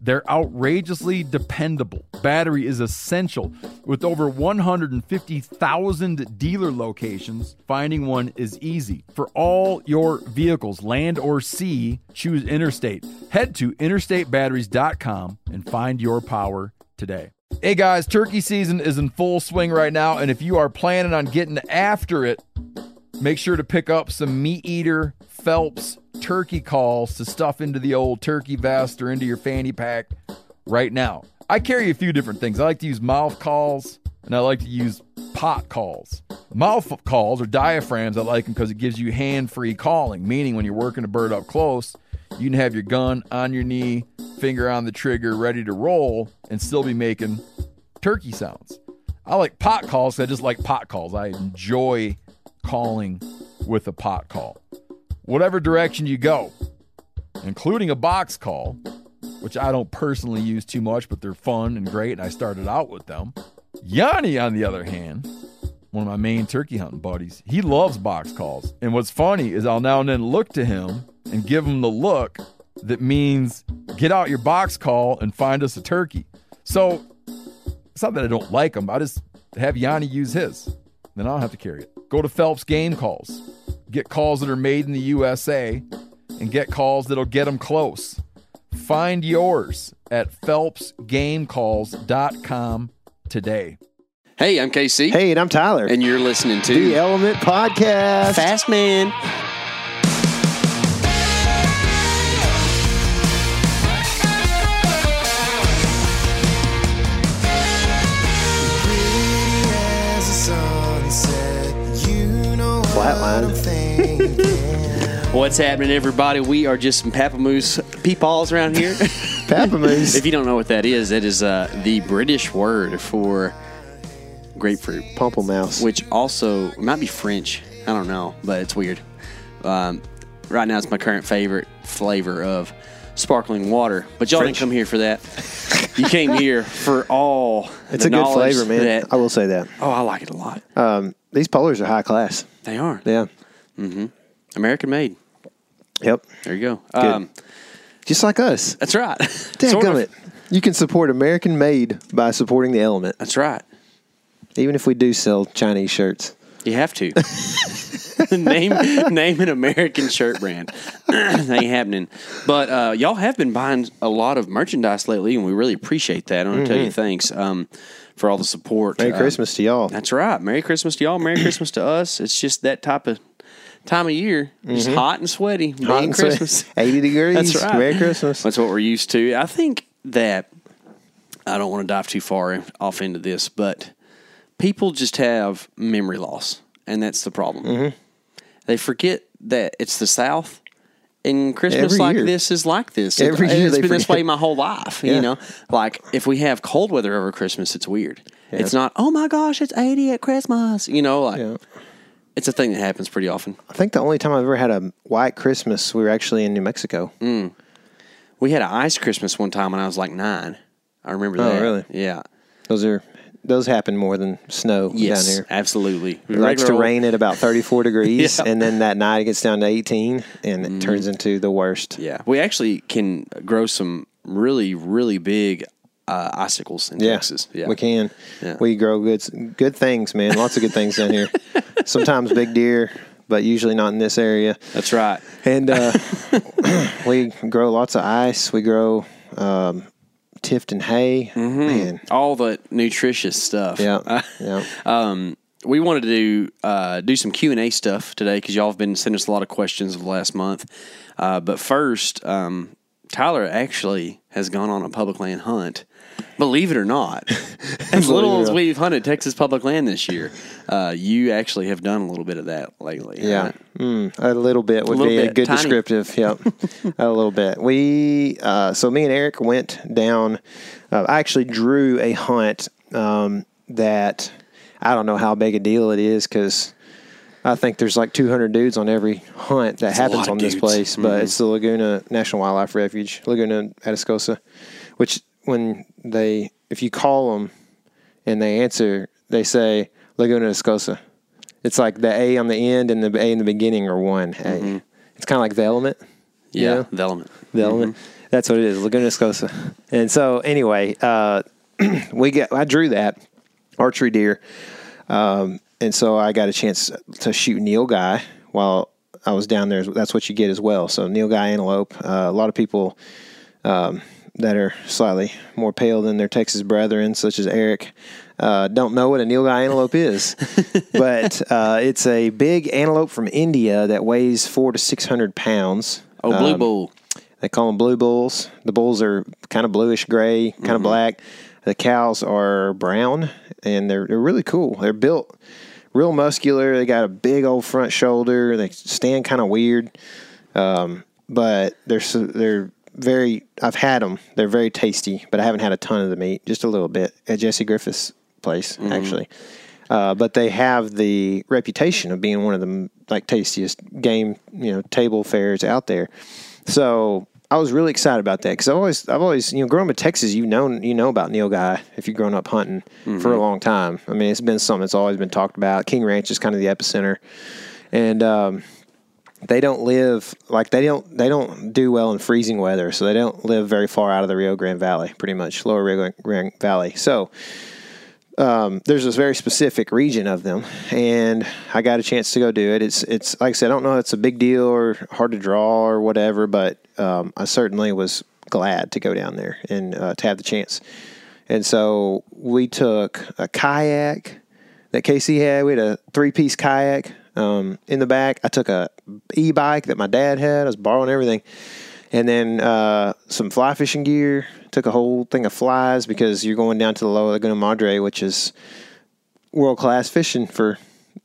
They're outrageously dependable. Battery is essential. With over 150,000 dealer locations, finding one is easy. For all your vehicles, land or sea, choose Interstate. Head to interstatebatteries.com and find your power today. Hey guys, turkey season is in full swing right now, and if you are planning on getting after it, make sure to pick up some MeatEater Phelps turkey calls to stuff into the old turkey vest or into your fanny pack right now. I carry a few different things. I like to use mouth calls and I like to use pot calls. Mouth calls or diaphragms, I like them because it gives you hand free calling, meaning when you're working a bird up close, you can have your gun on your knee, finger on the trigger, ready to roll, and still be making turkey sounds. I like pot calls. I just like pot calls. I enjoy calling with a pot call whatever direction you go, including a box call, which I don't personally use too much, but they're fun and great, and I started out with them. Yanni, on the other hand, one of my main turkey hunting buddies, he loves box calls. And what's funny is I'll now and then look to him and give him the look that means get out your box call and find us a turkey. So it's not that I don't like him, I just have Yanni use his. Then I don't have to carry it. Go to Phelps Game Calls get calls that are made in the USA, and get calls that'll get them close. Find yours at phelpsgamecalls.com today. Hey, I'm KC. Hey, and I'm Tyler. And you're listening to the Element Podcast. Fast Man. What's happening, everybody? We are just some Papamoose peepaws around here. Papamoose. if you don't know what that is, it is uh, the British word for grapefruit. Pamplemousse. Which also might be French. I don't know, but it's weird. Um, right now, it's my current favorite flavor of sparkling water. But y'all French. didn't come here for that. you came here for all. It's a good flavor, man. That, I will say that. Oh, I like it a lot. Um, these polars are high class. They are. Yeah. Mm-hmm. American made. Yep. There you go. Um, Just like us. That's right. Damn it. You can support American made by supporting the element. That's right. Even if we do sell Chinese shirts. You have to. name name an American shirt brand. ain't happening. But uh, y'all have been buying a lot of merchandise lately, and we really appreciate that. I want to tell you mm-hmm. thanks um, for all the support. Merry uh, Christmas to y'all. That's right. Merry Christmas to y'all. Merry Christmas to us. It's just that type of time of year. It's mm-hmm. hot and sweaty. Hot and Christmas. 80 degrees. That's right. Merry Christmas. That's what we're used to. I think that I don't want to dive too far off into this, but people just have memory loss, and that's the problem. Mm-hmm. They forget that it's the South. And Christmas Every like year. this is like this. Every it, year it's been forget. this way my whole life. Yeah. You know, like if we have cold weather over Christmas, it's weird. Yeah. It's not. Oh my gosh, it's eighty at Christmas. You know, like yeah. It's a thing that happens pretty often. I think the only time I've ever had a white Christmas, we were actually in New Mexico. Mm. We had an ice Christmas one time when I was like nine. I remember oh, that. really? Yeah. Those are those happen more than snow yes, down here. Absolutely. It likes to rain at about 34 degrees, yeah. and then that night it gets down to 18, and it mm. turns into the worst. Yeah. We actually can grow some really, really big uh, icicles in yeah, Texas. Yeah, we can. Yeah. We grow good good things, man. Lots of good things down here. Sometimes big deer, but usually not in this area. That's right. And uh, we grow lots of ice. We grow um, Tifton hay. Mm-hmm. Man, all the nutritious stuff. Yeah, yeah. um, we wanted to do uh, do some Q and A stuff today because y'all have been sending us a lot of questions of the last month. Uh, but first, um, Tyler actually has gone on a public land hunt Believe it or not, as little as we've hunted Texas public land this year, uh, you actually have done a little bit of that lately. Yeah, mm, a little bit would little be bit, a good tiny. descriptive. Yep, a little bit. We uh, so me and Eric went down. Uh, I actually drew a hunt um, that I don't know how big a deal it is because I think there's like 200 dudes on every hunt that That's happens on this place, but mm-hmm. it's the Laguna National Wildlife Refuge, Laguna Atascosa, which when they, if you call them and they answer, they say Laguna Atascosa. It's like the A on the end and the A in the beginning are one A. Mm-hmm. It's kind of like the element. Yeah, you know? the element. The mm-hmm. element. That's what it is, Laguna Atascosa. And so anyway, uh, we get I drew that archery deer. Um, and so I got a chance to shoot nilgai while I was down there. That's what you get as well. So nilgai antelope. Uh, a lot of people um, that are slightly more pale than their Texas brethren, such as Eric, uh, don't know what a nilgai antelope is. but uh, it's a big antelope from India that weighs four to six hundred pounds. Oh, blue um, bull. They call them blue bulls. The bulls are kind of bluish gray, kind mm-hmm. of black. The cows are brown, and they're they're really cool. They're built real muscular. They got a big old front shoulder. They stand kind of weird, um, but they're they're very. I've had them. They're very tasty, but I haven't had a ton of the meat. Just a little bit at Jesse Griffiths' place, mm-hmm. actually. Uh, but they have the reputation of being one of the like tastiest game, you know, table fares out there. So I was really excited about that because I've always, I've always, you know, growing up in Texas, you know, you know about nilgai if you've grown up hunting mm-hmm. for a long time. I mean, it's been something that's always been talked about. King Ranch is kind of the epicenter, and um, they don't live like they don't they don't do well in freezing weather, so they don't live very far out of the Rio Grande Valley, pretty much lower Rio Grande Valley. So. Um, there's this very specific region of them, and I got a chance to go do it. It's it's like I said, I don't know if it's a big deal or hard to draw or whatever, but um, I certainly was glad to go down there and uh, to have the chance. And so we took a kayak that KC had. We had a three piece kayak um, in the back. I took a e bike that my dad had. I was borrowing everything, and then uh, some fly fishing gear. Took a whole thing of flies because you're going down to the Lower Laguna Madre, which is world class fishing for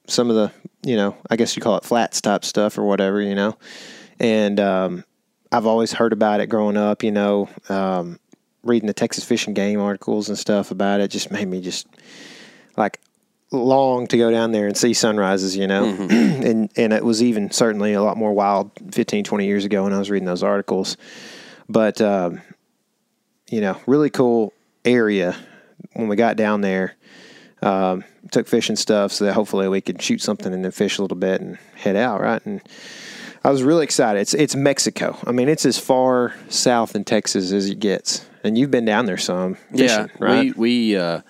some of the you know I guess you call it flats type stuff or whatever you know, and um, I've always heard about it growing up, you know, um, reading the Texas Fish and Game articles and stuff about it just made me just like long to go down there and see sunrises, you know. Mm-hmm. and and it was even certainly a lot more wild 15, 20 years ago when I was reading those articles. But um, you know, really cool area when we got down there. Um, took fishing stuff so that hopefully we could shoot something and then fish a little bit and head out, right? And I was really excited. It's it's Mexico. I mean, it's as far south in Texas as it gets. And you've been down there some. Fishing, yeah, right? we we uh,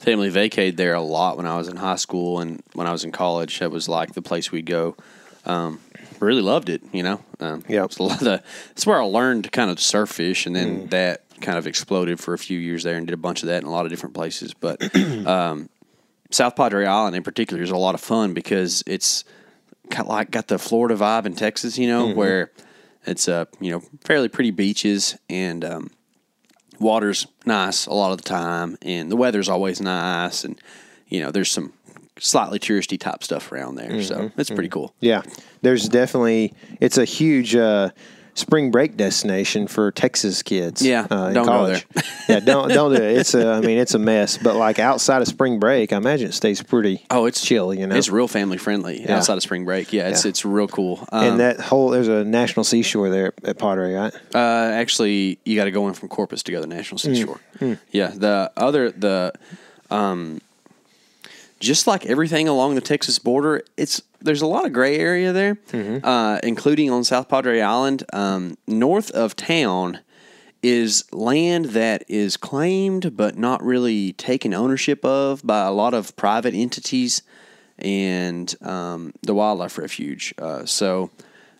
family vacated there a lot when I was in high school and when I was in college. That was like the place we'd go. Um, really loved it. You know. Um, yeah. It's a lot of It's where I learned to kind of surf fish, and then mm. that kind of exploded for a few years there, and did a bunch of that in a lot of different places. But um, South Padre Island in particular is a lot of fun because it's kind of like got the Florida vibe in Texas, you know, mm-hmm. where it's uh, you know, fairly pretty beaches and um, water's nice a lot of the time, and the weather's always nice, and you know, there's some slightly touristy type stuff around there, mm-hmm. so it's pretty mm-hmm. cool. Yeah, there's definitely it's a huge. Uh, spring break destination for Texas kids. Yeah, uh, don't college. go there. yeah, don't don't do it. It's a, I mean, it's a mess. But like outside of spring break, I imagine it stays pretty. Oh, it's chill. You know, it's real family friendly yeah. outside of spring break. Yeah, it's yeah. it's real cool. Um, and that whole there's a national seashore there at Padre, right? Uh, actually, you got to go in from Corpus to go to the national mm, seashore. Mm. Mm. Yeah, the other the um just like everything along the Texas border, it's there's a lot of gray area there, mm-hmm. uh, including on South Padre Island. Um, north of town is land that is claimed but not really taken ownership of by a lot of private entities and um, the wildlife refuge. Uh, so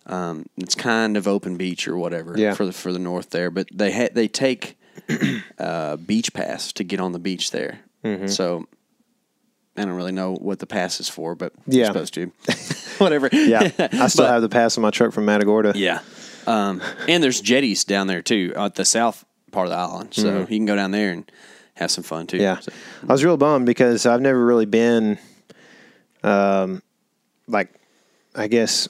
um, it's kind of open beach or whatever yeah. for the for the north there, but they ha- they take uh, beach pass to get on the beach there. Mm-hmm. So I don't really know what the pass is for, but yeah. you're supposed to. Whatever. Yeah. I still but, have the pass in my truck from Matagorda. Yeah. Um, and there's jetties down there too at the south part of the island. So mm-hmm. you can go down there and have some fun too. Yeah. So. I was real bummed because I've never really been, um, like, I guess,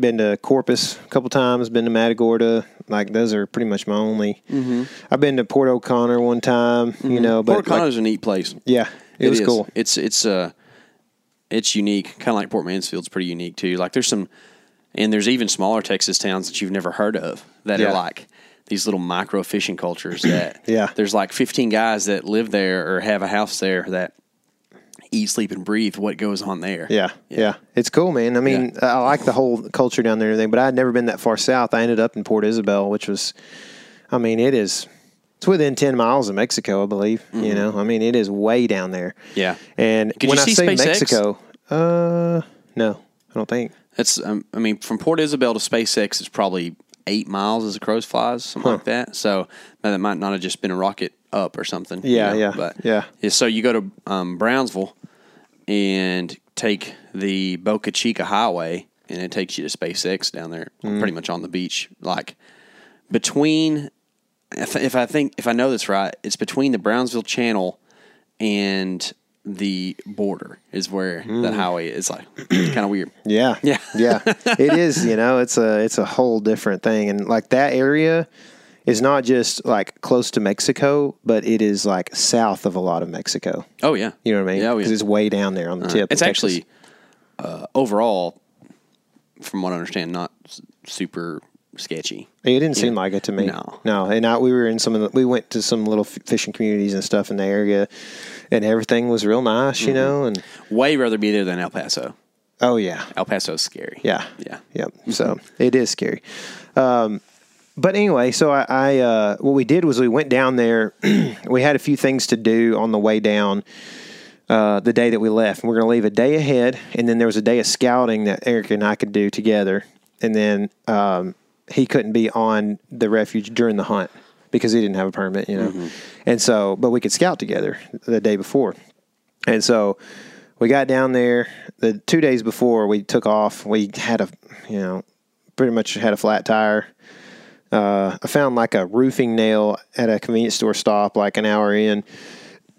been to Corpus a couple times, been to Matagorda. Like those are pretty much my only. Mm-hmm. I've been to Port O'Connor one time, mm-hmm. you know. But Port O'Connor's like, a neat place. Yeah, it, it was is. cool. It's it's uh it's unique. Kind of like Port Mansfield's pretty unique too. Like there's some, and there's even smaller Texas towns that you've never heard of that Yeah. are like these little micro fishing cultures. That Yeah. there's like 15 guys that live there or have a house there that eat, sleep, and breathe what goes on there. Yeah, yeah, It's cool, man. I mean, I like the whole culture down there and everything, but I'd never been that far south. I ended up in Port Isabel, which was, I mean, it is, it's within 10 miles of Mexico, I believe. You know, I mean, it is way down there. Mm-hmm. Yeah. And Could when you I say SpaceX? Mexico, uh, no, I don't think. That's, um, I mean, from Port Isabel to SpaceX is probably eight miles as the crows flies, something like that. So that might not have just been a rocket up or something. you Yeah, know, yeah, but yeah. So you go to um, Brownsville and take the Boca Chica Highway, and it takes you to SpaceX down there, Mm. pretty much on the beach, like between. If, if I think if I know this right, it's between the Brownsville Channel and the border is where that highway is. Like kind of weird. Yeah. Yeah. yeah. It is, you know, it's a it's a whole different thing. And like that area is not just like close to Mexico, but it is like south of a lot of Mexico. Oh yeah, You know what I mean? Yeah, oh, Because yeah. it's way down there on the tip. It's of Texas. actually uh, overall, from what I understand, not super sketchy. It didn't seem like it to me. No. no. And I, we were in some of the, we went to some little fishing communities and stuff in the area, and everything was real nice, Mm-hmm. you know. And Way rather be there than El Paso. oh yeah, El Paso's scary. yeah, yeah. yep. So it is scary. Um, but anyway, so I, I uh, what we did was we went down there. we had a few things to do on the way down. Uh, the day that we left, and we're going to leave a day ahead, and then there was a day of scouting that Eric and I could do together, and then um, he couldn't be on the refuge during the hunt because he didn't have a permit, you know, and so but we could scout together the day before, and so we got down there. The two days before we took off. We had a you know pretty much had a flat tire. Uh, I found like a roofing nail at a convenience store stop like an hour in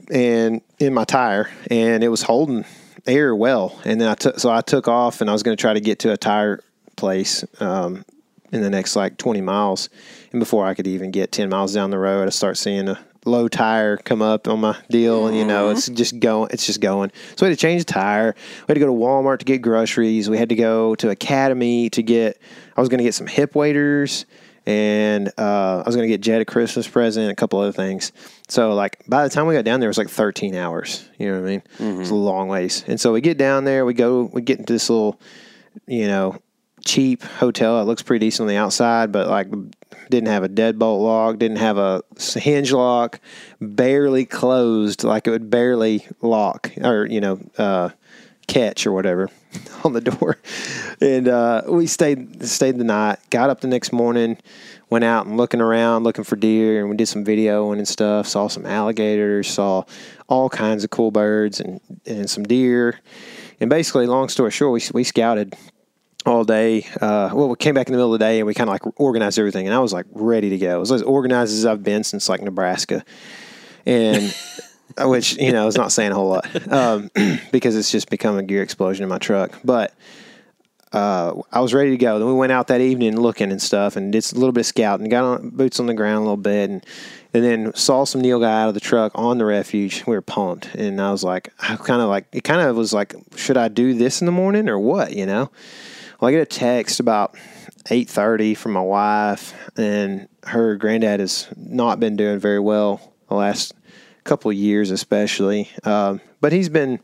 and in my tire and it was holding air well. And then I took so I took off and I was going to try to get to a tire place um, in the next like 20 miles and before I could even get 10 miles down the road I start seeing a low tire come up on my deal and you know it's just going it's just going so we had to change the tire we had to go to Walmart to get groceries we had to go to Academy to get I was going to get some hip waders and uh, I was going to get Jed a Christmas present, a couple other things. So, like, by the time we got down there, it was like 13 hours. You know what I mean? It's a long ways. And so we get down there, we go, we get into this little, you know, cheap hotel. It looks pretty decent on the outside, but like, didn't have a deadbolt lock, didn't have a hinge lock, barely closed, like it would barely lock or, you know, uh, catch or whatever on the door. And uh, we stayed stayed the night. Got up the next morning, went out and looking around, looking for deer, and we did some videoing and stuff. Saw some alligators, saw all kinds of cool birds and and some deer. And basically, long story short, we we scouted all day. Uh, well, we came back in the middle of the day and we kind of like organized everything, and I was like ready to go. It was as organized as I've been since like Nebraska, and which you know is not saying a whole lot um, because it's just become a gear explosion in my truck. But uh, I was ready to go. Then we went out that evening looking and stuff, and did a little bit of scouting. Got on boots on the ground a little bit, and and then saw some nilgai out of the truck on the refuge. We were pumped, and I was like, I kind of like it. Kind of was like, should I do this in the morning or what? You know. Well, I get a text about eight thirty from my wife, and her granddad has not been doing very well the last couple of years, especially. Um, but he's been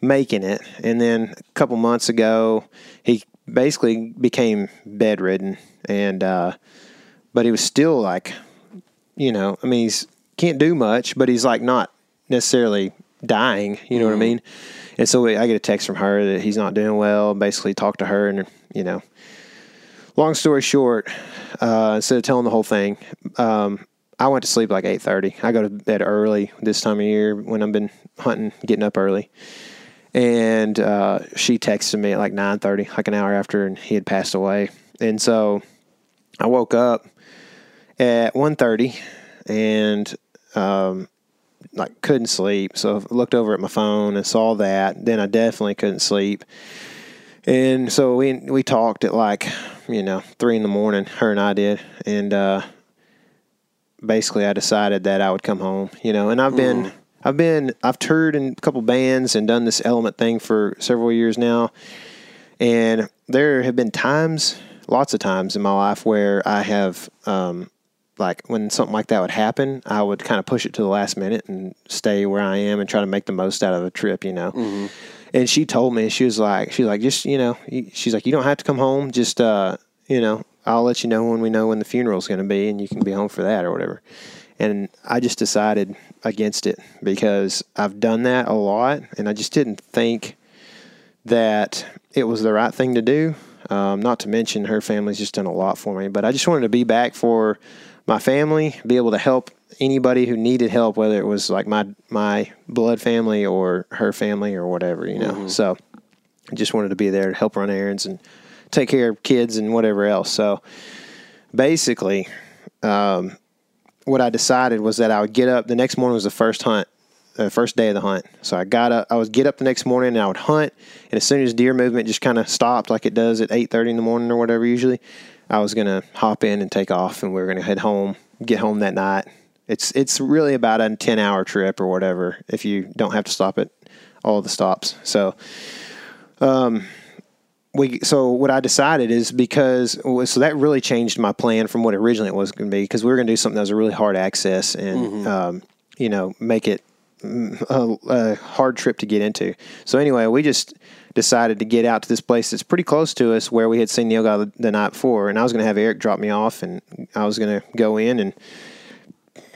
making it, and then a couple months ago, he basically became bedridden, and uh, but he was still like, you know, I mean, he's can't do much, but he's like not necessarily dying. You know what I mean? And so I get a text from her that he's not doing well. Basically, talk to her, and you know, long story short, uh, instead of telling the whole thing, um, I went to sleep like eight thirty. I go to bed early this time of year when I've been hunting, getting up early. And uh, she texted me at like nine thirty, like an hour after, and he had passed away. And so I woke up at 1.30 and um, like couldn't sleep. So I looked over at my phone and saw that. Then I definitely couldn't sleep. And so we we talked at like you know three in the morning. Her and I did, and uh, basically I decided that I would come home. You know, and I've been I've been I've toured in a couple bands and done this element thing for several years now, and there have been times, lots of times in my life where I have um, like when something like that would happen, I would kind of push it to the last minute and stay where I am and try to make the most out of a trip, you know. Mm-hmm. And she told me she was like, she's like, just you know, she's like, you don't have to come home, just uh, you know, I'll let you know when we know when the funeral's going to be, and you can be home for that or whatever. And I just decided against it because I've done that a lot, and I just didn't think that it was the right thing to do. Um, not to mention her family's just done a lot for me, but I just wanted to be back for my family, be able to help anybody who needed help, whether it was like my my blood family or her family or whatever, you know. So I just wanted to be there to help run errands and take care of kids and whatever else. So basically, um, what I decided was that I would get up. The next morning was the first hunt, the first day of the hunt. So I got up. I would get up the next morning and I would hunt. And as soon as deer movement just kind of stopped, like it does at eight thirty in the morning or whatever, usually, I was gonna hop in and take off, and we were gonna head home, get home that night. It's it's really about a ten hour trip or whatever if you don't have to stop at all the stops. So um, we so what I decided is because so that really changed my plan from what originally it was going to be because we were going to do something that was a really hard access and um, you know make it mm, a, a hard trip to get into. So anyway, we just decided to get out to this place that's pretty close to us where we had seen Neil the, night before, and I was going to have Eric drop me off, and I was going to go in and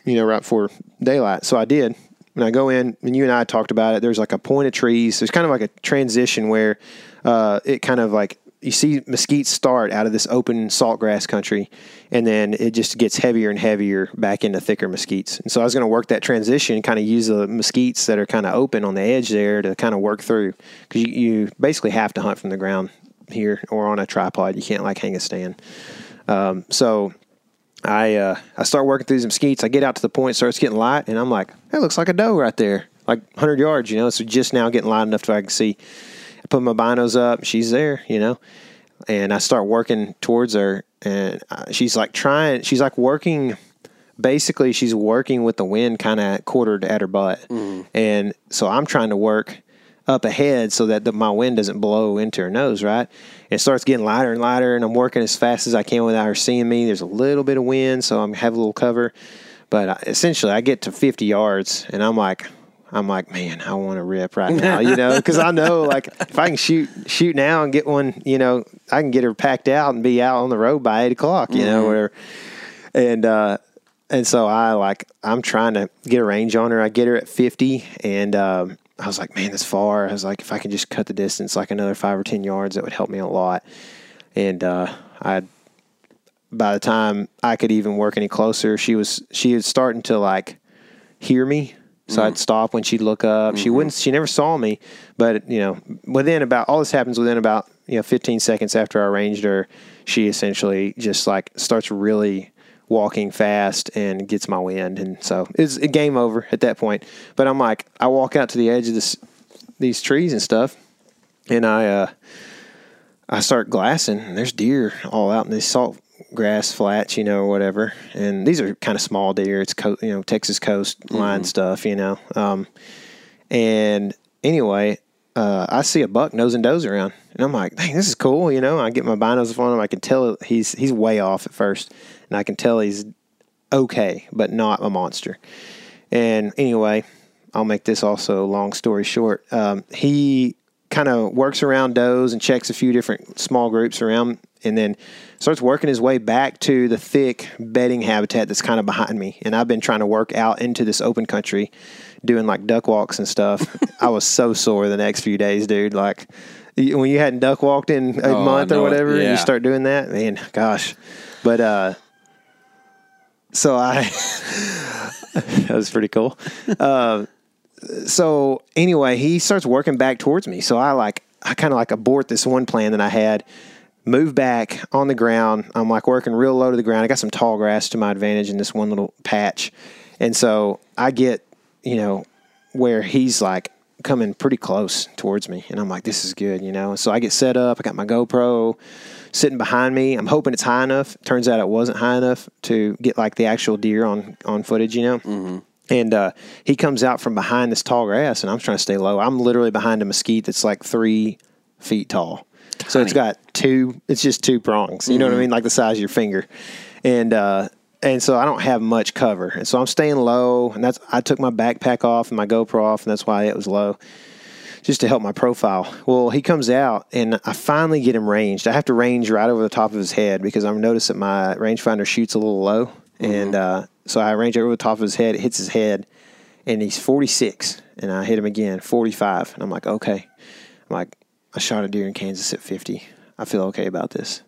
you know right before daylight. So I did. When I go in, and you and I talked about it, there's like a point of trees. There's kind of like a transition where uh, it kind of like you see mesquite start out of this open saltgrass country, and then it just gets heavier and heavier back into thicker mesquites. And so I was going to work that transition, kind of use the mesquites that are kind of open on the edge there to kind of work through because you, you basically have to hunt from the ground here or on a tripod. You can't like hang a stand. Um, so I uh, I start working through some skeets. I get out to the point, starts getting light, and I'm like, that looks like a doe right there, like 100 yards, you know. So just now getting light enough to I can see. Put my binos up, she's there, you know, and I start working towards her, and uh, she's like trying, she's like working. Basically, she's working with the wind kind of quartered at her butt, and so I'm trying to work up ahead so that the, my wind doesn't blow into her nose, right? It starts getting lighter and lighter, and I'm working as fast as I can without her seeing me. There's a little bit of wind, so I'm have a little cover, but I, essentially I get to 50 yards, and I'm like, I'm like, man, I want to rip right now, you know, because I know like if I can shoot shoot now and get one, you know, I can get her packed out and be out on the road by eight o'clock, you know, whatever, and. uh and so I like I'm trying to get a range on her. I get her at 50, and um, I was like, man, that's far. I was like, if I can just cut the distance like another five or ten yards, that would help me a lot. And uh, I, by the time I could even work any closer, she was she was starting to like hear me. So I'd stop when she'd look up. She wouldn't. She never saw me, but you know, within about all this happens within about you know 15 seconds after I arranged her, she essentially just like starts really walking fast and gets my wind, and so it's a game over at that point. But I'm like, I walk out to the edge of this these trees and stuff, and I uh, I start glassing. And there's deer all out in these salt grass flats, you know, or whatever. And these are kind of small deer. It's co- you know Texas coast line stuff, you know. Um, and anyway, uh, I see a buck nose and does around, and I'm like, "Dang, this is cool," you know. I get my binos on him. I can tell he's he's way off at first, and I can tell he's okay, but not a monster. And anyway, I'll make this also long story short. Um, he kind of works around does and checks a few different small groups around, and then starts working his way back to the thick bedding habitat that's kind of behind me. And I've been trying to work out into this open country, doing like duck walks and stuff. I was so sore the next few days, dude. Like when you hadn't duck walked in a Oh, month or whatever, and you start doing that, man, gosh. But uh, so I that was pretty cool. Uh, so anyway, he starts working back towards me. So I like I kind of like abort this one plan that I had, move back on the ground. I'm like working real low to the ground. I got some tall grass to my advantage in this one little patch, and so I get you know where he's like coming pretty close towards me, and I'm like, this is good, you know. And so I get set up. I got my GoPro sitting behind me. I'm hoping it's high enough. Turns out it wasn't high enough to get like the actual deer on on footage, you know. And uh, he comes out from behind this tall grass, and I'm trying to stay low. I'm literally behind a mesquite that's like three feet tall. So it's got two. It's just two prongs. You know what I mean, like the size of your finger. And uh, and so I don't have much cover, and so I'm staying low. And that's I took my backpack off and my GoPro off, and that's why it was low, just to help my profile. Well, he comes out, and I finally get him ranged. I have to range right over the top of his head because I'm noticing that my rangefinder shoots a little low, and uh, so I range over the top of his head. It hits his head, and he's 46, and I hit him again 45, and I'm like, okay. I'm like, I shot a deer in Kansas at 50. I feel okay about this.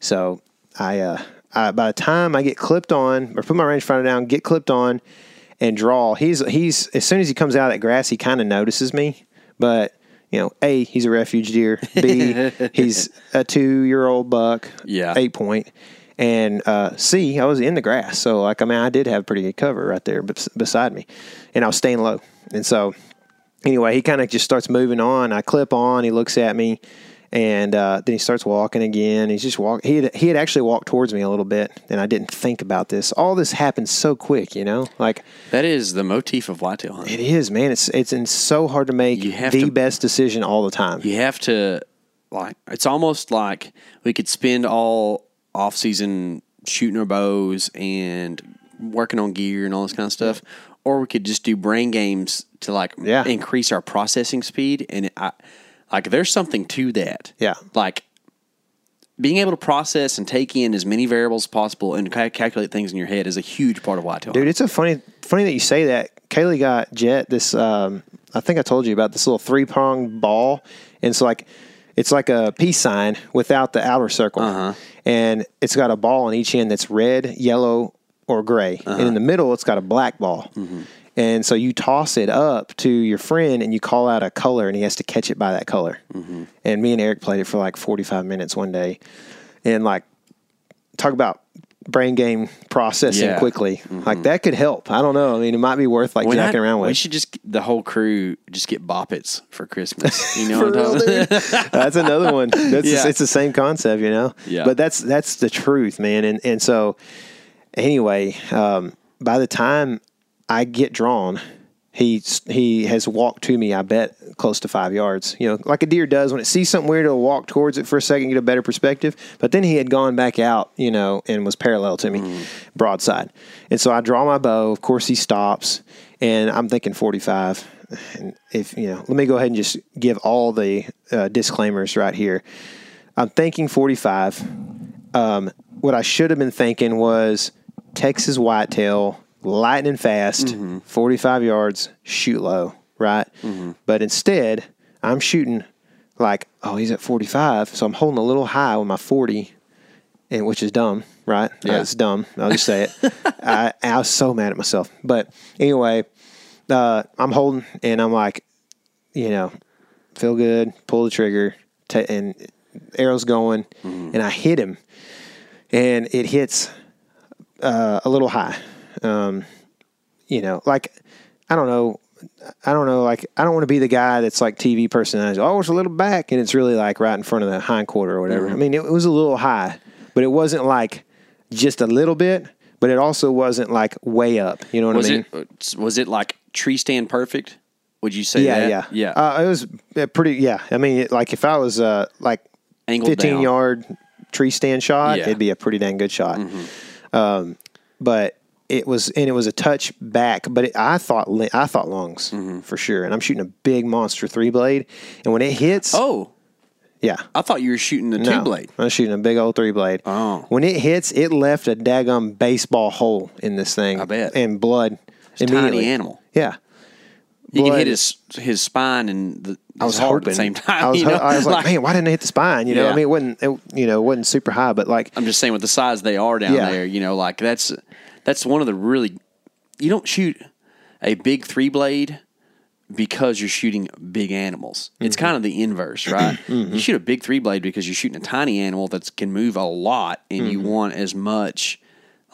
So I, uh, I by the time I get clipped on or put my rangefinder down, get clipped on, and draw, he's he's as soon as he comes out of that grass, he kind of notices me. But you know, a he's a refuge deer. B he's a two year old buck. Yeah. eight point. And uh, C, I was in the grass, so like I mean, I did have pretty good cover right there bes- beside me, and I was staying low. And so anyway, he kind of just starts moving on. I clip on. He looks at me, and uh, then he starts walking again. He's just walk. He had, he had actually walked towards me a little bit, and I didn't think about this. All this happened so quick, you know. Like That is the motif of whitetail hunting. it is, man. It's it's it's so hard to make You have the to- best decision all the time. You have to like. It's almost like we could spend all off season shooting our bows and working on gear and all this kind of stuff, or we could just do brain games to like Yeah. increase our processing speed. And I, like, there's something to that. Yeah. like being able to process and take in as many variables as possible and ca- calculate things in your head is a huge part of why I tell. Dude, it's a funny funny that you say that. Kaylee got Jet this. Um, I think I told you about this little three pronged ball, and it's like it's like a peace sign without the outer circle, Uh-huh. and it's got a ball on each end that's red, yellow, or gray, and in uh-huh. the middle it's got a black ball. Mm-hmm. And so you toss it up to your friend and you call out a color and he has to catch it by that color. Mm-hmm. And me and Eric played it for like 45 minutes one day. And like, talk about brain game processing Yeah. quickly. Mm-hmm. Like that could help. I don't know. I mean, it might be worth like When jacking I- around with. We should just the whole crew just get Bop Its for Christmas. You know what I'm real, that's another one. That's Yeah. it's the same concept, you know. Yeah. But that's that's the truth, man. And and so anyway, um, by the time I get drawn, he he has walked to me. I bet close to five yards. You know, like a deer does when it sees something weird, it'll walk towards it for a second, get a better perspective. But then he had gone back out, you know, and was parallel to me, broadside. And so I draw my bow. Of course, he stops, and I'm thinking 45. And if you know, let me go ahead and just give all the uh, disclaimers right here. I'm thinking 45. Um, what I should have been thinking was Texas whitetail, lightning fast, mm-hmm. 45 yards, shoot low, right? Mm-hmm. But instead, I'm shooting like, oh, he's at 45. So I'm holding a little high with my 40, and which is dumb, right? Yeah. It's dumb. I'll just say it. I, I was so mad at myself. But anyway, uh, I'm holding, and I'm like, you know, feel good, pull the trigger, ta and arrow's going, mm-hmm. and I hit him, and it hits uh, a little high. Um, you know, like I don't know, I don't know, like I don't want to be the guy that's like TV personality. Oh, it's a little back, and it's really like right in front of the hind quarter or whatever. I mean, it, was a little high, but it wasn't like just a little bit. But it also wasn't like way up. You know what Was I mean? it was it like tree stand perfect? Would you say Yeah, that? yeah, yeah. Uh, it was uh, pretty. Yeah, I mean, it, like if I was uh, like Angled fifteen down. yard tree stand shot, Yeah. Mm-hmm. it'd be a pretty dang good shot. Um, but it was, and it was a touch back, but it, I thought, I thought lungs Mm-hmm. for sure. And I'm shooting a big monster three blade, and when it hits, oh, yeah, I thought you were shooting the no, two blade. I'm shooting a big old three blade. Oh. when it hits, it left a daggum baseball hole in this thing. I bet. and blood It's a immediately. tiny animal. Yeah. You can hit his his spine and the, I was hoping at the same time. I was, you know? I was like, man, why didn't I hit the spine? You know, Yeah. I mean, it wasn't, it, you know, it wasn't super high, but like, I'm just saying with the size they are down Yeah. there, you know, like that's that's one of the really you don't shoot a big three blade because you're shooting big animals. It's Mm-hmm. kind of the inverse, right? You shoot a big three blade because you're shooting a tiny animal that can move a lot and you Mm-hmm. want as much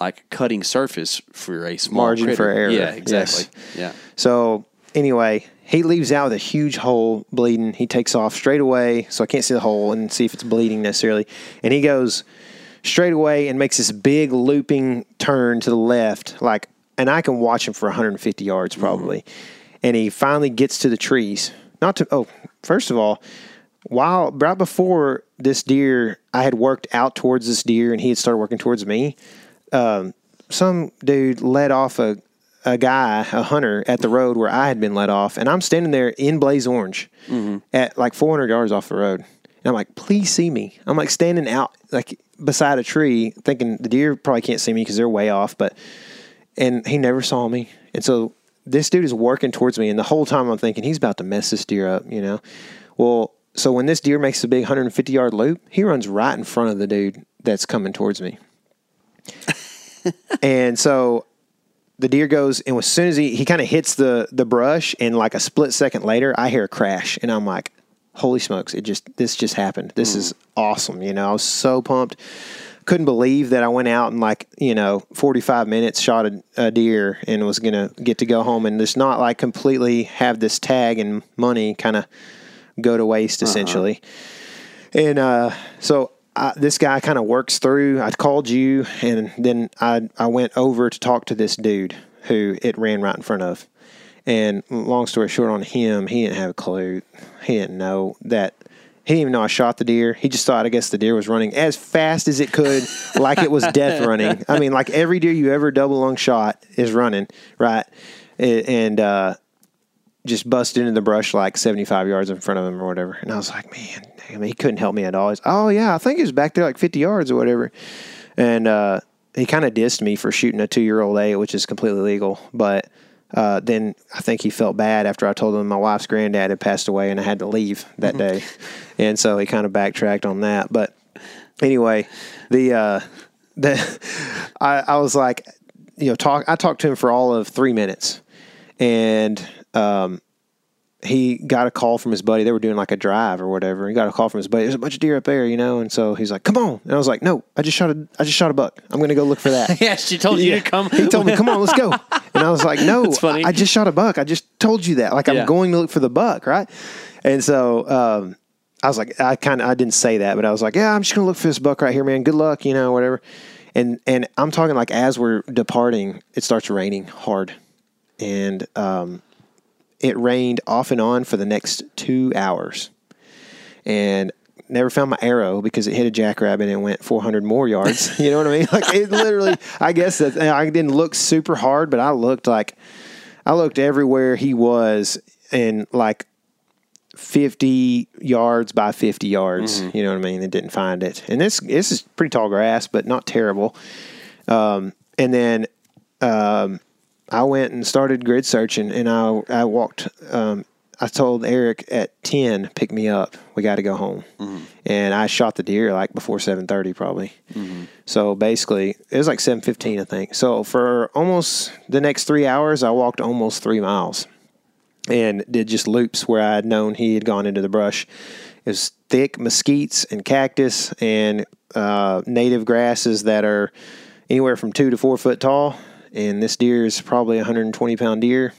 like cutting surface for a small Margin critter. for error, Yeah, exactly. Yeah. so anyway, he leaves out with a huge hole bleeding. He takes off straight away, so I can't see the hole and see if it's bleeding necessarily. And he goes straight away and makes this big looping turn to the left, like and I can watch him for 150 yards probably. And he finally gets to the trees. Not to oh, first of all, while right before this deer, I had worked out towards this deer, and he had started working towards me. Um, some dude let off a a guy, a hunter, at the road where I had been let off, and I'm standing there in blaze orange mm-hmm. at like 400 yards off the road. And I'm like, please see me. I'm like standing out like beside a tree, thinking the deer probably can't see me because they're way off, but and he never saw me. And so this dude is working towards me, and the whole time I'm thinking he's about to mess this deer up, you know. Well, so when this deer makes a big 150 yard loop, he runs right in front of the dude that's coming towards me. and so the deer goes, and as soon as he he kind of hits the the brush, and like a split second later, I hear a crash, and I'm like, "Holy smokes! It just this just happened. This is awesome!" You know, I was so pumped. Couldn't believe that I went out and like you know 45 minutes shot a, a deer and was gonna get to go home and just not like completely have this tag and money kind of go to waste essentially. And uh, so I, this guy kind of works through. I called you, and then I I went over to talk to this dude who it ran right in front of. And long story short, on him, he didn't have a clue. He didn't know that. He didn't even know I shot the deer. He just thought, I guess, the deer was running as fast as it could, like it was death running. I mean, like every deer you ever double lung shot is running, right? And uh, just busted into the brush like 75 yards in front of him or whatever. And I was like, man, damn, he couldn't help me at all. He's, oh, yeah, I think he was back there like 50 yards or whatever. And uh, he kind of dissed me for shooting a two year old A, which is completely legal. But uh, then I think he felt bad after I told him my wife's granddad had passed away and I had to leave that day. and so he kind of backtracked on that. But anyway, the, uh, the I, I was like, you know, talk. I talked to him for all of three minutes, and um, he got a call from his buddy. They were doing like a drive or whatever. He got a call from his buddy. There's a bunch of deer up there, you know. And so he's like, "Come on!" And I was like, "No, I just shot a, I just shot a buck. I'm going to go look for that." Yeah, she told you to come. He told me, "Come on, let's go." And I was like, "No, funny. I just shot a buck. I just told you that. Like I'm Yeah. going to look for the buck, right?" And so um, I was like, I kind of I didn't say that, but I was like, "Yeah, I'm just going to look for this buck right here, man. Good luck, you know, whatever." And and I'm talking like as we're departing, it starts raining hard, and um, it rained off and on for the next two hours, and never found my arrow because it hit a jackrabbit and it went 400 more yards. You know what I mean? Like it literally. I guess that I didn't look super hard, but I looked like I looked everywhere he was in like 50 yards by 50 yards. You know what I mean? And didn't find it. And this this is pretty tall grass, but not terrible. Um, and then um, I went and started grid searching, and I I walked. Um, I told Eric at ten, pick me up. We got to go home, and I shot the deer like before seven thirty, probably. So basically, it was like seven fifteen, I think. So for almost the next three hours, I walked almost three miles, and did just loops where I had known he had gone into the brush. It was thick mesquites and cactus and uh, native grasses that are anywhere from two to four foot tall. And this deer is probably a 120 pound deer.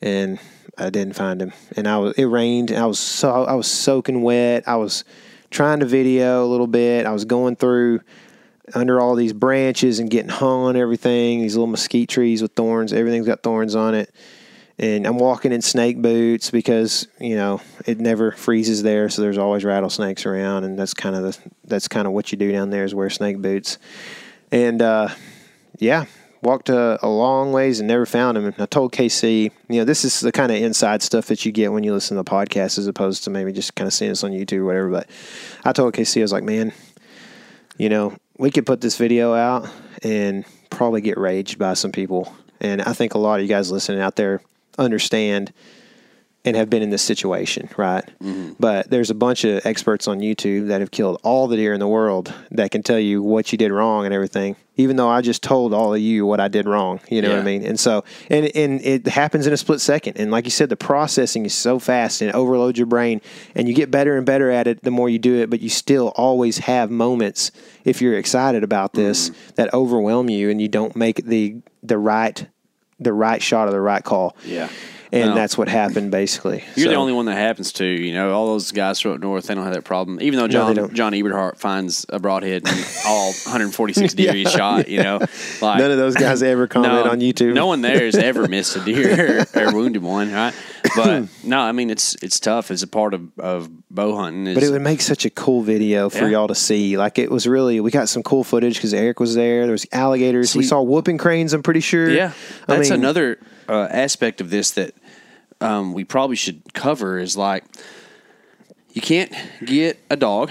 And I didn't find him. And I was it rained. I was so I was soaking wet. I was trying to video a little bit. I was going through under all these branches and getting hung on everything. These little mesquite trees with thorns. Everything's got thorns on it. And I'm walking in snake boots because you know it never freezes there, so there's always rattlesnakes around, and that's kind of the that's kind of what you do down there is wear snake boots. And uh, yeah, walked a, a long ways and never found him. And I told KC, you know, this is the kind of inside stuff that you get when you listen to the podcast as opposed to maybe just kind of seeing us on YouTube or whatever. But I told KC, I was like, man, you know, we could put this video out and probably get raged by some people. And I think a lot of you guys listening out there understand and have been in this situation, right? Mm-hmm. But there's a bunch of experts on YouTube that have killed all the deer in the world that can tell you what you did wrong and everything. Even though I just told all of you what I did wrong, you know what I mean? And so, and and it happens in a split second. And like you said, the processing is so fast and it overloads your brain, and you get better and better at it the more you do it. But you still always have moments if you're excited about this mm-hmm. that overwhelm you, and you don't make the the right the right shot or the right call. Yeah. And No. that's what happened basically. You're the only one that happens to. You know, all those guys from up north, they don't have that problem. Even though John don't. John Eberhart finds a broadhead in all 146 degrees shot. You know, like None of those guys ever comment on YouTube. No one there has ever missed a deer or, wounded one, right? But no, I mean it's it's tough as a part of, of bow hunting. Is, But it would make such a cool video for Yeah. y'all to see. Like it was really, we got some cool footage because Eric was there. There was alligators. we saw whooping cranes. I'm pretty sure. Yeah, I that's mean, another uh, aspect of this that um, we probably should cover is like you can't get a dog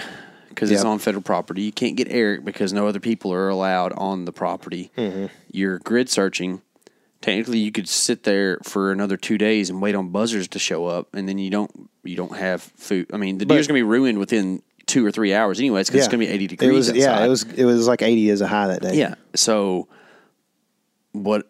because it's on federal property. You can't get Eric because no other people are allowed on the property. Mm-hmm. You're grid searching. Technically, you could sit there for another two days and wait on buzzers to show up, and then you don't you don't have food. I mean, the deer's gonna be ruined within two or three hours anyways because Yeah. it's gonna be eighty degrees. It was yeah. It was it was like 80 as a high that day. yeah. So what?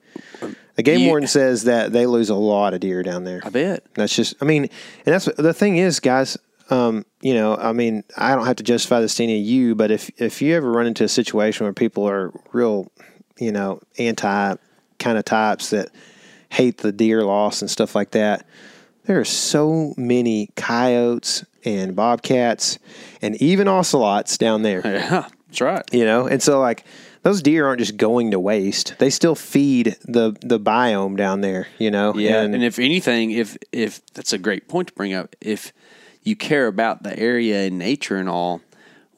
The game You- warden says that they lose a lot of deer down there. I bet. That's just, I mean, and that's the thing is, guys. Um, you know, I mean, I don't have to justify this to any of you, but if if you ever run into a situation where people are real, you know, anti kind of types that hate the deer loss and stuff like that, there are so many coyotes and bobcats and even ocelots down there Yeah, that's right. you know and so like those deer aren't just going to waste they still feed the the biome down there you know Yeah, and, and, if anything, if if that's a great point to bring up, if you care about the area and nature and all,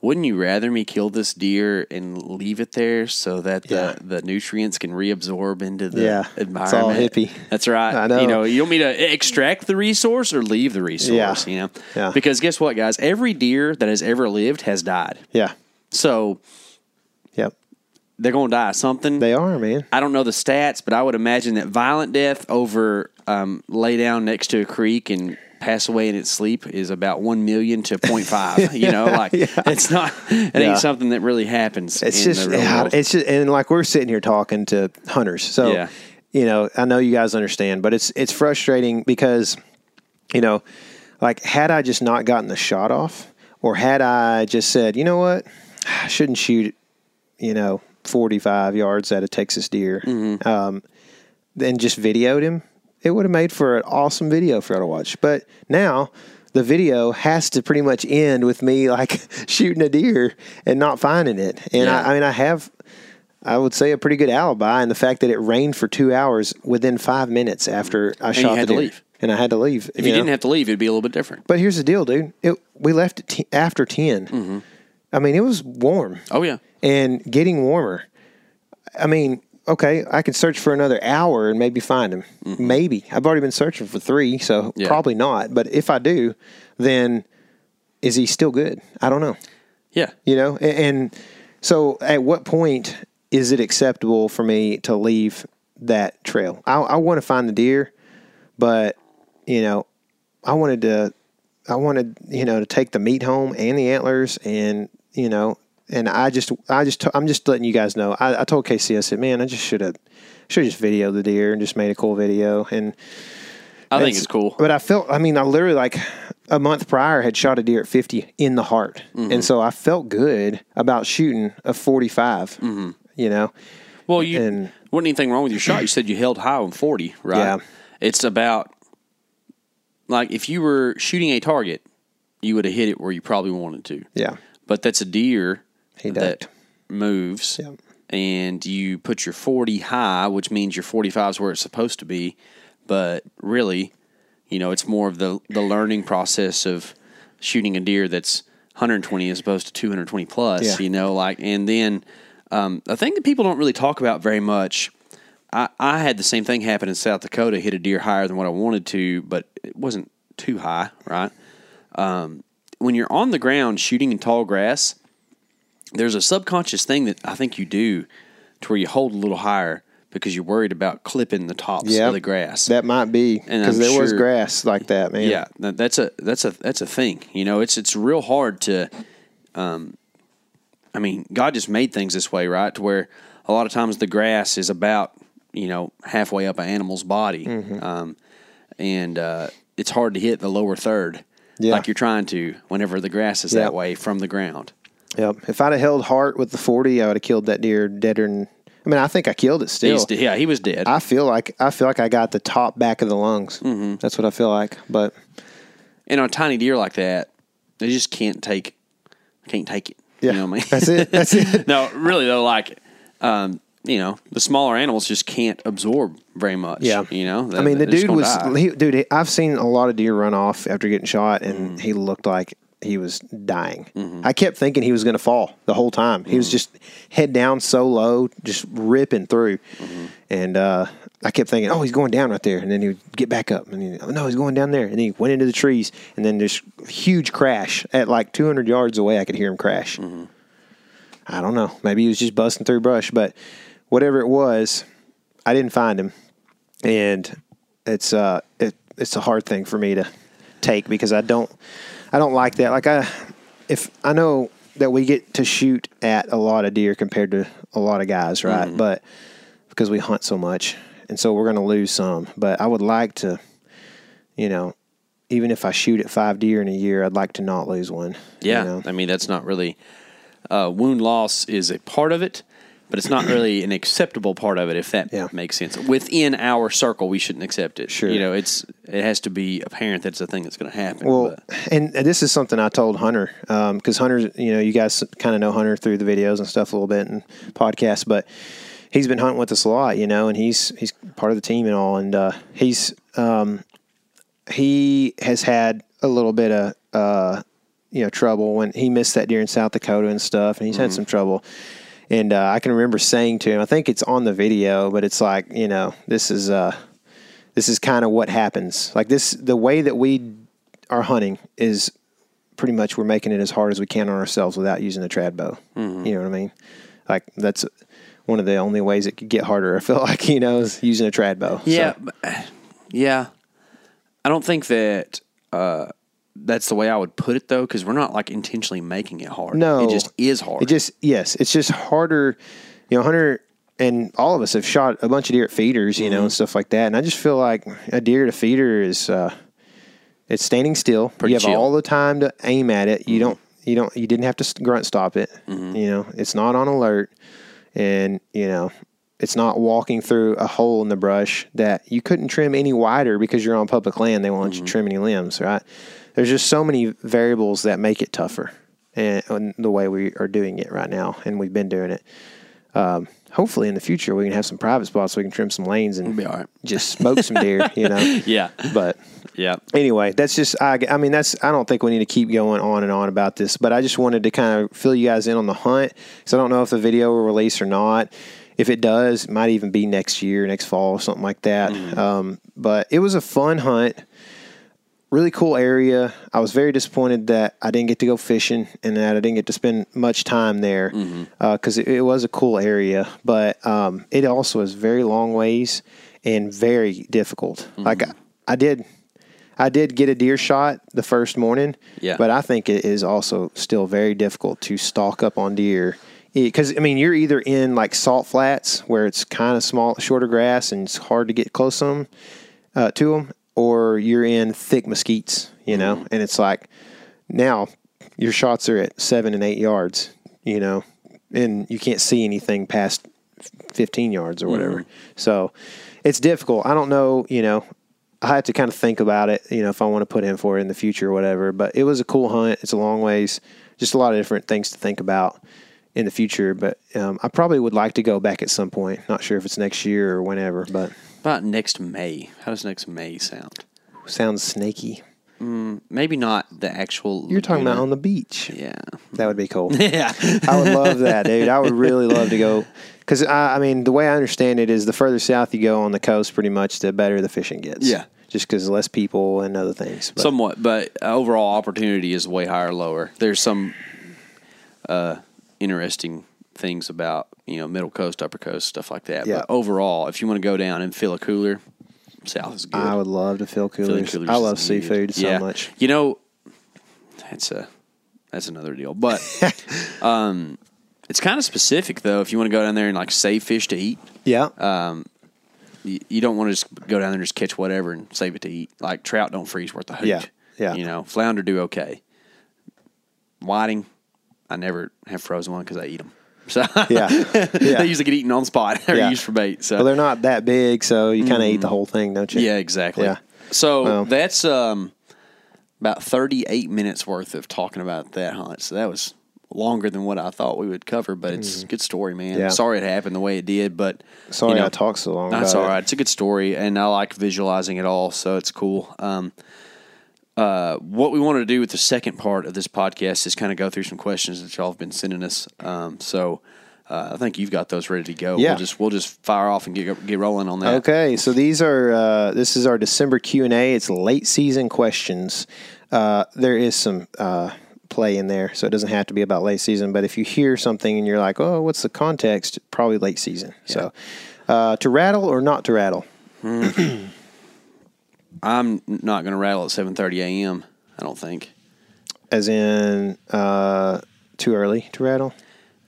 wouldn't you rather me kill this deer and leave it there so that the, Yeah. the nutrients can reabsorb into the Yeah, it's environment? all hippie. That's right. I know. You know, you want me to extract the resource or leave the resource? Yeah. You know, Yeah. because guess what, guys? Every deer that has ever lived has died. yeah So they're going to die of something. they are man I don't know the stats, but I would imagine that violent death over um, lay down next to a creek and pass away in its sleep is about one million to 0.5. You know, like it's not. It Yeah. ain't something that really happens. it's just the real world. it's just and like we're sitting here talking to hunters so Yeah. you know i know you guys understand but it's it's frustrating because you know like had i just not gotten the shot off or had i just said you know what i shouldn't shoot you know 45 yards at a texas deer Mm-hmm. um, then just videoed him it would have made for an awesome video for y'all to watch but now the video has to pretty much end with me like shooting a deer and not finding it and Yeah. I, I mean i have I would say a pretty good alibi, and the fact that it rained for two hours within five minutes after I you shot had the to deer. leave. and I had to leave. if you, didn't have to leave, it'd be a little bit different. but here's the deal, dude. It, we left t- after 10 I mean, it was warm Oh yeah, and getting warmer. I mean, okay, I could search for another hour and maybe find him. Maybe I've already been searching for three, so Mm-hmm. Yeah. probably not. But if I do, then is he still good? I don't know. yeah. You know, and, and so at what point is it acceptable for me to leave that trail? I, I want to find the deer, but you know, I wanted to, I wanted you know to take the meat home and the antlers, and you know, and I just, I just, I'm just letting you guys know. I, I told KC, I said, man, I just should have, should have just videoed the deer and just made a cool video, and I think it's cool. but I felt, I mean, I literally like a month prior had shot a deer at 50 in the heart. Mm-hmm. And so I felt good about shooting a 45, Mm-hmm. you know? Well, you And- wasn't anything wrong with your shot. You said you held high on forty, right? Yeah. It's about like if you were shooting a target, you would have hit it where you probably wanted to. Yeah. But that's a deer He that ducked. moves, Yep. and you put your forty high, which means your forty five is where it's supposed to be. But really, you know, it's more of the the learning process of shooting a deer that's 120 as opposed to 220 plus. Yeah. You know, like and then um, a thing that people don't really talk about very much. I, I had the same thing happen in South Dakota. Hit a deer higher than what I wanted to, but it wasn't too high, right? Um, when you're on the ground shooting in tall grass, there's a subconscious thing that I think you do to where you hold a little higher because you're worried about clipping the tops Yeah. of the grass. That might be because there was grass like that, man. Yeah, that's a that's a that's a thing. You know, it's it's real hard to. Um, I mean, God just made things this way, right? To where a lot of times the grass is about you know halfway up an animal's body, Mm-hmm. um, and uh, it's hard to hit the lower third, Yeah. like you're trying to whenever the grass is Yeah. that way from the ground. Yep. If I'd have held heart with the 40, I would have killed that deer deader than I mean, I think I killed it still. He's, yeah, he was dead. I feel like I feel like I got the top back of the lungs. Mm-hmm. That's what I feel like. But and on a tiny deer like that, they just can't take can't take it. yeah, You know what I mean? that's it. That's it. no, really though, like um, you know, the smaller animals just can't absorb very much. Yeah, You know? I mean, the dude was, he, dude. he- I've seen a lot of deer run off after getting shot, and he looked like he was dying. Mm-hmm. I kept thinking he was going to fall the whole time. He was just head down so low, just ripping through, Mm-hmm. and uh, I kept thinking, oh, he's going down right there, and then he would get back up, and he, oh no, he's going down there, and then he went into the trees, and then this huge crash at like 200 yards away. I could hear him crash. Mm-hmm. I don't know. Maybe he was just busting through brush, but whatever it was, I didn't find him, and it's uh it, it's a hard thing for me to take because I don't I don't like that. Like I if I know that we get to shoot at a lot of deer compared to a lot of guys, right? But because we hunt so much, and so we're going to lose some. But I would like to, you know, even if I shoot at five deer in a year, I'd like to not lose one. you Yeah, know? I mean that's not really uh, wound loss is a part of it, but it's not really an acceptable part of it. If that Yeah. makes sense, within our circle, we shouldn't accept it. Sure. you know, it's it has to be apparent that's the thing that's going to happen. Well, but- and this is something I told Hunter because Hunter, you know, you guys kind of know Hunter through the videos and stuff a little bit and podcasts, but he's been hunting with us a lot, you know, and he's he's part of the team and all, and uh, he's um, he has had a little bit of uh, you know trouble when he missed that deer in South Dakota and stuff, and he's had some trouble. And uh, I can remember saying to him, I think it's on the video, but it's like you know, this is uh, this is kind of what happens. Like this, the way that we are hunting is pretty much we're making it as hard as we can on ourselves without using a trad bow. Mm-hmm. You know what I mean? Like that's one of the only ways it could get harder. I feel like you know is using a trad bow. Yeah, So, yeah. I don't think that uh, that's the way I would put it though, because we're not like intentionally making it hard. No. it just is hard. It just yes, it's just harder. You know, Hunter and all of us have shot a bunch of deer at feeders, you know, Mm-hmm. and stuff like that. And I just feel like a deer at a feeder is uh, it's standing still. Pretty you have chill. Mm-hmm. all the time to aim at it. You don't you don't you didn't have to grunt stop it. You know, it's not on alert, and you know. It's not walking through a hole in the brush that you couldn't trim any wider because you're on public land. They won't let you trim any limbs, right? There's just so many variables that make it tougher and, and the way we are doing it right now, and we've been doing it. Um, hopefully, in the future, we can have some private spots so we can trim some lanes and right. just smoke some deer, you know. yeah, But yeah. anyway, that's just I, I mean that's I don't think we need to keep going on and on about this, but I just wanted to kind of fill you guys in on the hunt because I don't know if the video will release or not. If it does, it might even be next year, next fall, something like that. Um, but it was a fun hunt, really cool area. I was very disappointed that I didn't get to go fishing and that I didn't get to spend much time there because it, it was a cool area. But um, it also is very long ways and very difficult. Like I, I did. I did get a deer shot the first morning, Yeah. but I think it is also still very difficult to stalk up on deer because I mean you're either in like salt flats where it's kind of small, shorter grass and it's hard to get close to them, uh, to them, or you're in thick mesquites, you know, Mm-hmm. and it's like now your shots are at seven and eight yards, you know, and you can't see anything past 15 yards or whatever. Mm-hmm. So it's difficult. I don't know, you know, I had to kind of think about it, you know, if I want to put in for it in the future or whatever. But it was a cool hunt. It's a long ways, just a lot of different things to think about in the future. But um, I probably would like to go back at some point. Not sure if it's next year or whenever, but About next May. How does next May sound? sounds snaky. Maybe not the actual. You're talking about on the beach. Yeah. That would be cool. Yeah. I would love that, dude. I would really love to go because I, I mean, the way I understand it is the further south you go on the coast, pretty much the better the fishing gets. Yeah. just because less people and other things. But, Somewhat, but overall opportunity is way higher, lower. There's some uh, interesting things about you know middle coast, upper coast, stuff like that. Yeah. But overall, if you want to go down and fill a cooler, south is good. I would love to fill coolers. coolers I love good. seafood so Yeah. much. You know, that's a that's another deal. But um, it's kind of specific though. If you want to go down there and like save fish to eat, Yeah, you, you don't want to just go down there and just catch whatever and save it to eat. Like trout don't freeze worth a hoot. Yeah, yeah. You know, flounder do okay. Whiting, I never have frozen one because I eat them. So Yeah. Yeah. they usually get eaten on spot or Yeah. used for bait. So Well, they're not that big, so you kind of eat the whole thing, don't you? Mm. yeah, exactly. Yeah. So Well. that's um, about 38 minutes worth of talking about that hunt. So that was longer than what I thought we would cover, but it's a good story, man. Mm. Yeah. Sorry it happened the way it did, but Sorry you know, I talked so long. That's all right. it. It's a good story, and I like visualizing it all, so it's cool. Um, uh, what we wanted to do with the second part of this podcast is kind of go through some questions that y'all have been sending us. Um, so uh, I think you've got those ready to go. Yeah. We'll just we'll just fire off and get get rolling on that. Okay, so these are uh, this is our December Q and A. It's late season questions. Uh, there is some uh, play in there, so it doesn't have to be about late season. But if you hear something and you're like, "Oh, what's the context?" Probably late season. So, uh, to rattle or not to rattle? I'm not going to rattle at 7:30 a.m. I don't think. As in, uh, too early to rattle.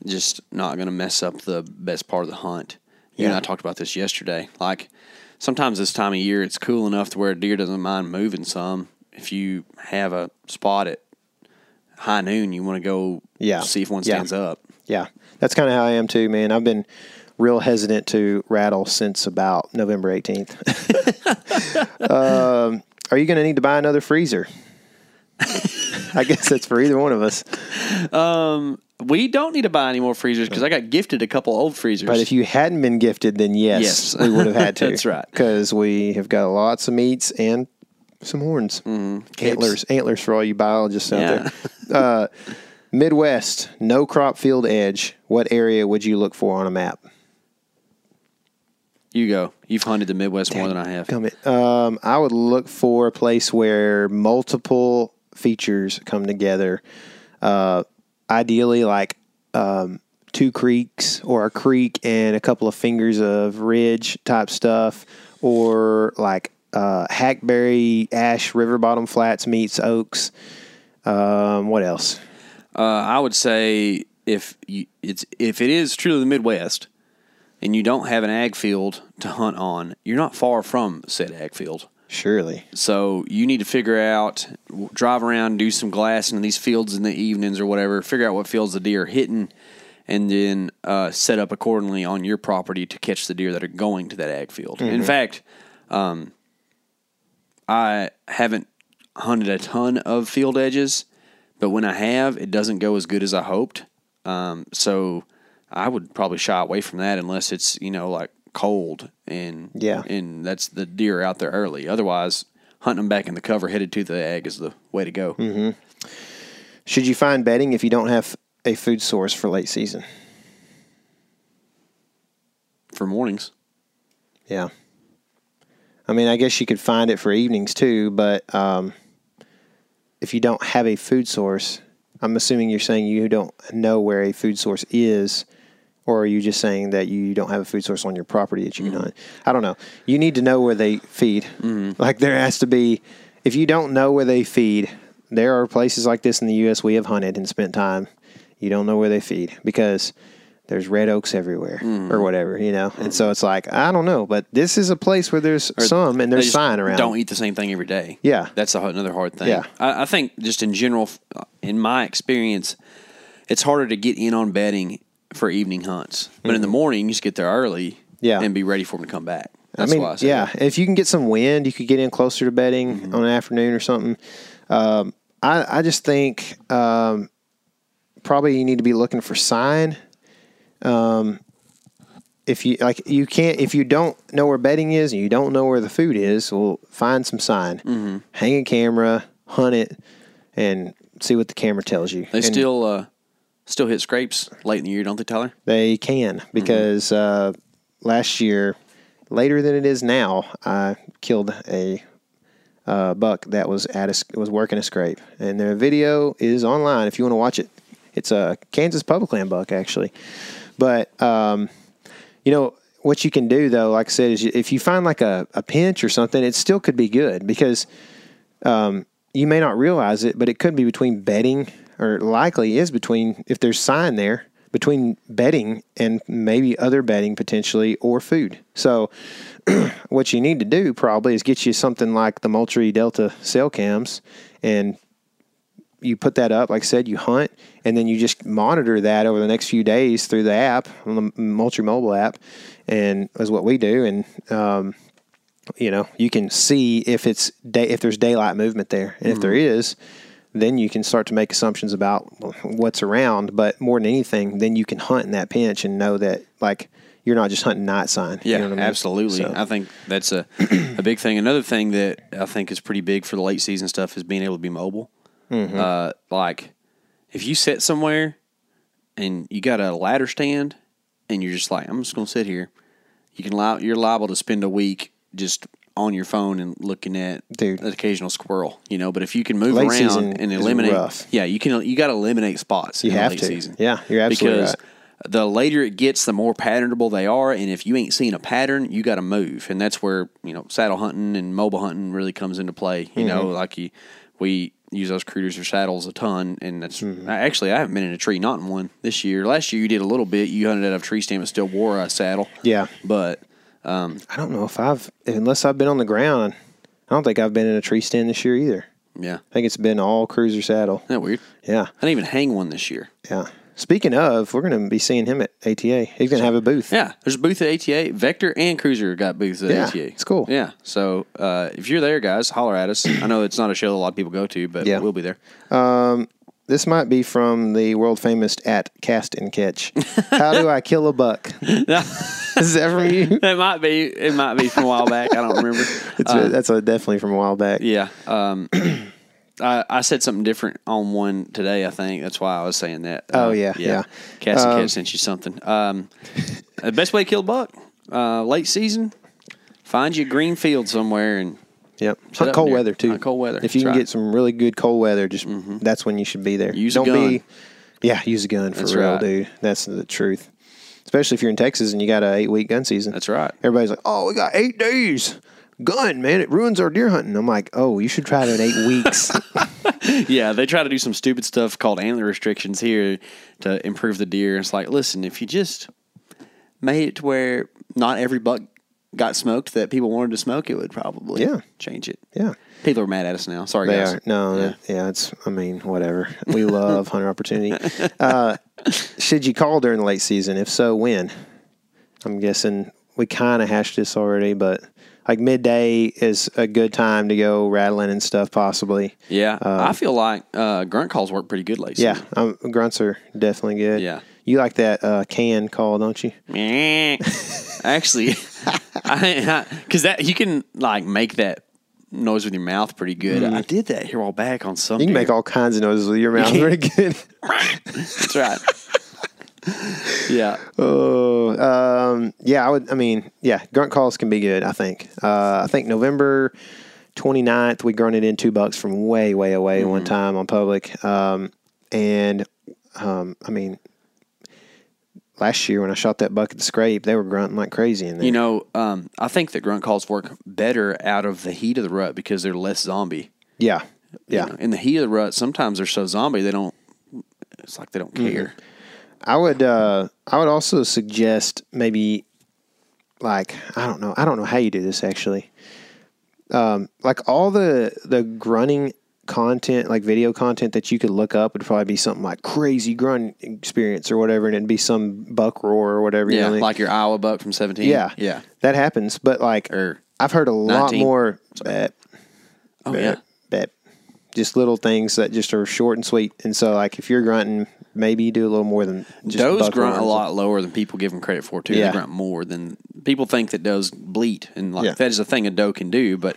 Just not going to mess up the best part of the hunt. You and Yeah. I talked about this yesterday. Like sometimes this time of year, it's cool enough to where a deer doesn't mind moving some. If you have a spot at high noon, you want to go Yeah. see if one Yeah. stands up. Yeah, that's kind of how I am too, man. I've been real hesitant to rattle since about November 18th. um, are you going to need to buy another freezer? I guess that's for either one of us. We don't need to buy any more freezers because I got gifted a couple old freezers. But if you hadn't been gifted, then yes, Yes. we would have had to. That's right. Because we have got lots of meats and some horns, antlers, antlers for all you biologists out. Yeah. there. Uh, Midwest, no crop field edge. What area would you look for on a map? You go. You've hunted the Midwest more than I have. Come it. Um, I would look for a place where multiple features come together. Uh, ideally, like um, two creeks or a creek and a couple of fingers of ridge type stuff, or like uh, hackberry ash river bottom flats meets oaks. Um, what else? Uh, I would say if you, it's if it is truly the Midwest, and you don't have an ag field to hunt on, you're not far from said ag field. Surely. So you need to figure out, drive around, do some glassing in these fields in the evenings or whatever. Figure out what fields the deer are hitting, and then uh, set up accordingly on your property to catch the deer that are going to that ag field. In fact, um, I haven't hunted a ton of field edges, but when I have, it doesn't go as good as I hoped. Um, so I would probably shy away from that unless it's you know like cold and Yeah. and that's the deer out there early. Otherwise, hunting them back in the cover headed to the ag is the way to go. Should you find bedding if you don't have a food source for late season? For mornings, Yeah. I mean, I guess you could find it for evenings too, but um, if you don't have a food source, I'm assuming you're saying you don't know where a food source is, or are you just saying that you don't have a food source on your property that you can hunt? I don't know. You need to know where they feed. Mm-hmm. Like there has to be, if you don't know where they feed, there are places like this in the U.S. we have hunted and spent time. You don't know where they feed because there's red oaks everywhere mm-hmm. or whatever, you know. And so it's like I don't know, but this is a place where there's some and there's sign around. Don't eat the same thing every day. Yeah. that's a, another hard thing. Yeah. I, I think just in general, in my experience, it's harder to get in on bedding for evening hunts. But in the morning, you just get there early, Mm-hmm. Yeah. and be ready for them to come back. That's I mean, why I yeah, that. if you can get some wind, you could get in closer to bedding Mm-hmm. on an afternoon or something. Um, I, I just think um, probably you need to be looking for sign. Um, if you like, you can't if you don't know where bedding is and you don't know where the food is, well, find some sign, Mm-hmm. hang a camera, hunt it, and see what the camera tells you. They And still uh, still hit scrapes late in the year, don't they, Tyler? They can because uh, last year, later than it is now, I killed a uh, buck that was at a, was working a scrape, and the video is online if you want to watch it. It's a Kansas public land buck actually, but um, you know what you can do though, like I said, is if you find like a, a pinch or something, it still could be good because um, you may not realize it, but it could be between bedding or likely is between if there's sign there between bedding and maybe other bedding potentially or food. So what you need to do probably is get you something like the Moultrie Delta cell cams and you put that up, like I said, you hunt, and then you just monitor that over the next few days through the app, on the Moultrie mobile app, and is what we do. And um, you know, you can see if it's day if there's daylight movement there, and if there is, then you can start to make assumptions about what's around. But more than anything, then you can hunt in that pinch and know that like you're not just hunting night sign. You Yeah, know what I mean? absolutely. So- I think that's a a big thing. Another thing that I think is pretty big for the late season stuff is being able to be mobile. Mm-hmm. Uh, like if you sit somewhere and you got a ladder stand and you're just like, I'm just gonna sit here. You can li- you're liable to spend a week just on your phone and looking at Dude. an occasional squirrel, you know. But if you can move Late around and eliminate, rough. yeah, you can. You got to eliminate spots. You in the have late to. Season. Yeah, you're absolutely because right. the later it gets, the more patternable they are. And if you ain't seeing a pattern, you got to move. And that's where you know saddle hunting and mobile hunting really comes into play. You know, Mm-hmm. like you, we use those CRUZRs or saddles a ton, and that's Mm-hmm. Actually I haven't been in a tree, not in one this year. Last year you did a little bit. You hunted out of a tree stand, but still wore a saddle. Yeah. but I don't know if I've unless I've been on the ground. I don't think I've been in a tree stand this year either. yeah, I think it's been all CRUZR saddle. isn't that weird? Yeah, I didn't even hang one this year. yeah. Speaking of, we're going to be seeing him at ATA. He's going to have a booth. Yeah, there's a booth at ATA. Vector and CRUZR got booths at Yeah, ATA. it's cool. Yeah, so uh, if you're there, guys, holler at us. I know it's not a show a lot of people go to, but Yeah. we'll be there. This might be from the world famous at Cast and Catch. How do I kill a buck? Is that from you? It might be. It might be from a while back. I don't remember. It's a- that's a, definitely from a while back. Yeah. Um, I, I said something different on one today. I think that's why I was saying that. Oh, Uh, yeah, yeah. Cast and Um, Kid sent you something. Um, the best way to kill a buck, uh, late season, find you a green field somewhere and Yep. Hunt cold weather too. Hunt cold weather. If you That's can right. Mm-hmm. get some really good cold weather, just that's when you should be there. Use a Don't gun. be Yeah, use a gun for That's real, right. dude. That's the truth. Especially if you're in Texas and you got a eight week gun season. that's right. Everybody's like, "Oh, we got eight days." Gun, man, it ruins our deer hunting. I'm like, "Oh, you should try it in eight weeks." Yeah, they try to do some stupid stuff called antler restrictions here to improve the deer. It's like, listen, if you just made it to where not every buck got smoked that people wanted to smoke, it would probably Yeah. change it. yeah, People are mad at us now. Sorry, they guys. are. No, Yeah. yeah. it's. I mean, whatever. We love hunter opportunity. Uh, should you call during the late season? If so, when? I'm guessing we kind of hashed this already, but like midday is a good time to go rattling and stuff, possibly. Yeah, I feel like uh, grunt calls work pretty good lately. Yeah, um, grunts are definitely good. Yeah. you like that uh, can call, don't you? Actually, because that you can like make that noise with your mouth pretty good. I did that here all back on some. Mm. You can make all kinds of noises with your mouth. Very good. That's right. yeah, Oh, um, yeah. I would. I mean, yeah. Grunt calls can be good. I think. Uh, I think November 29th, we grunted in two bucks from way, way away one Mm-hmm. time on public. Um, and um, I mean, last year when I shot that buck at the scrape, they were grunting like crazy in there. you know, um, I think that grunt calls work better out of the heat of the rut because they're less zombie. yeah, you yeah. know. in the heat of the rut, sometimes they're so zombie they don't. It's like they don't Mm-hmm. care. I would uh I would also suggest maybe like I don't know I don't know how you do this actually. Um like all the the grunting content like video content that you could look up would probably be something like crazy grunt experience or whatever and it'd be some buck roar or whatever you Yeah, know what I mean? like your Iowa buck from seventeen. yeah yeah. that happens but like Or I've heard a lot more bet oh yeah, bet just little things that just are short and sweet and so like if you're grunting maybe you do a little more than just does grunt a lot lower than people give them credit for too. Yeah. They grunt more than people think that does bleat, and like Yeah. that is a thing a doe can do. But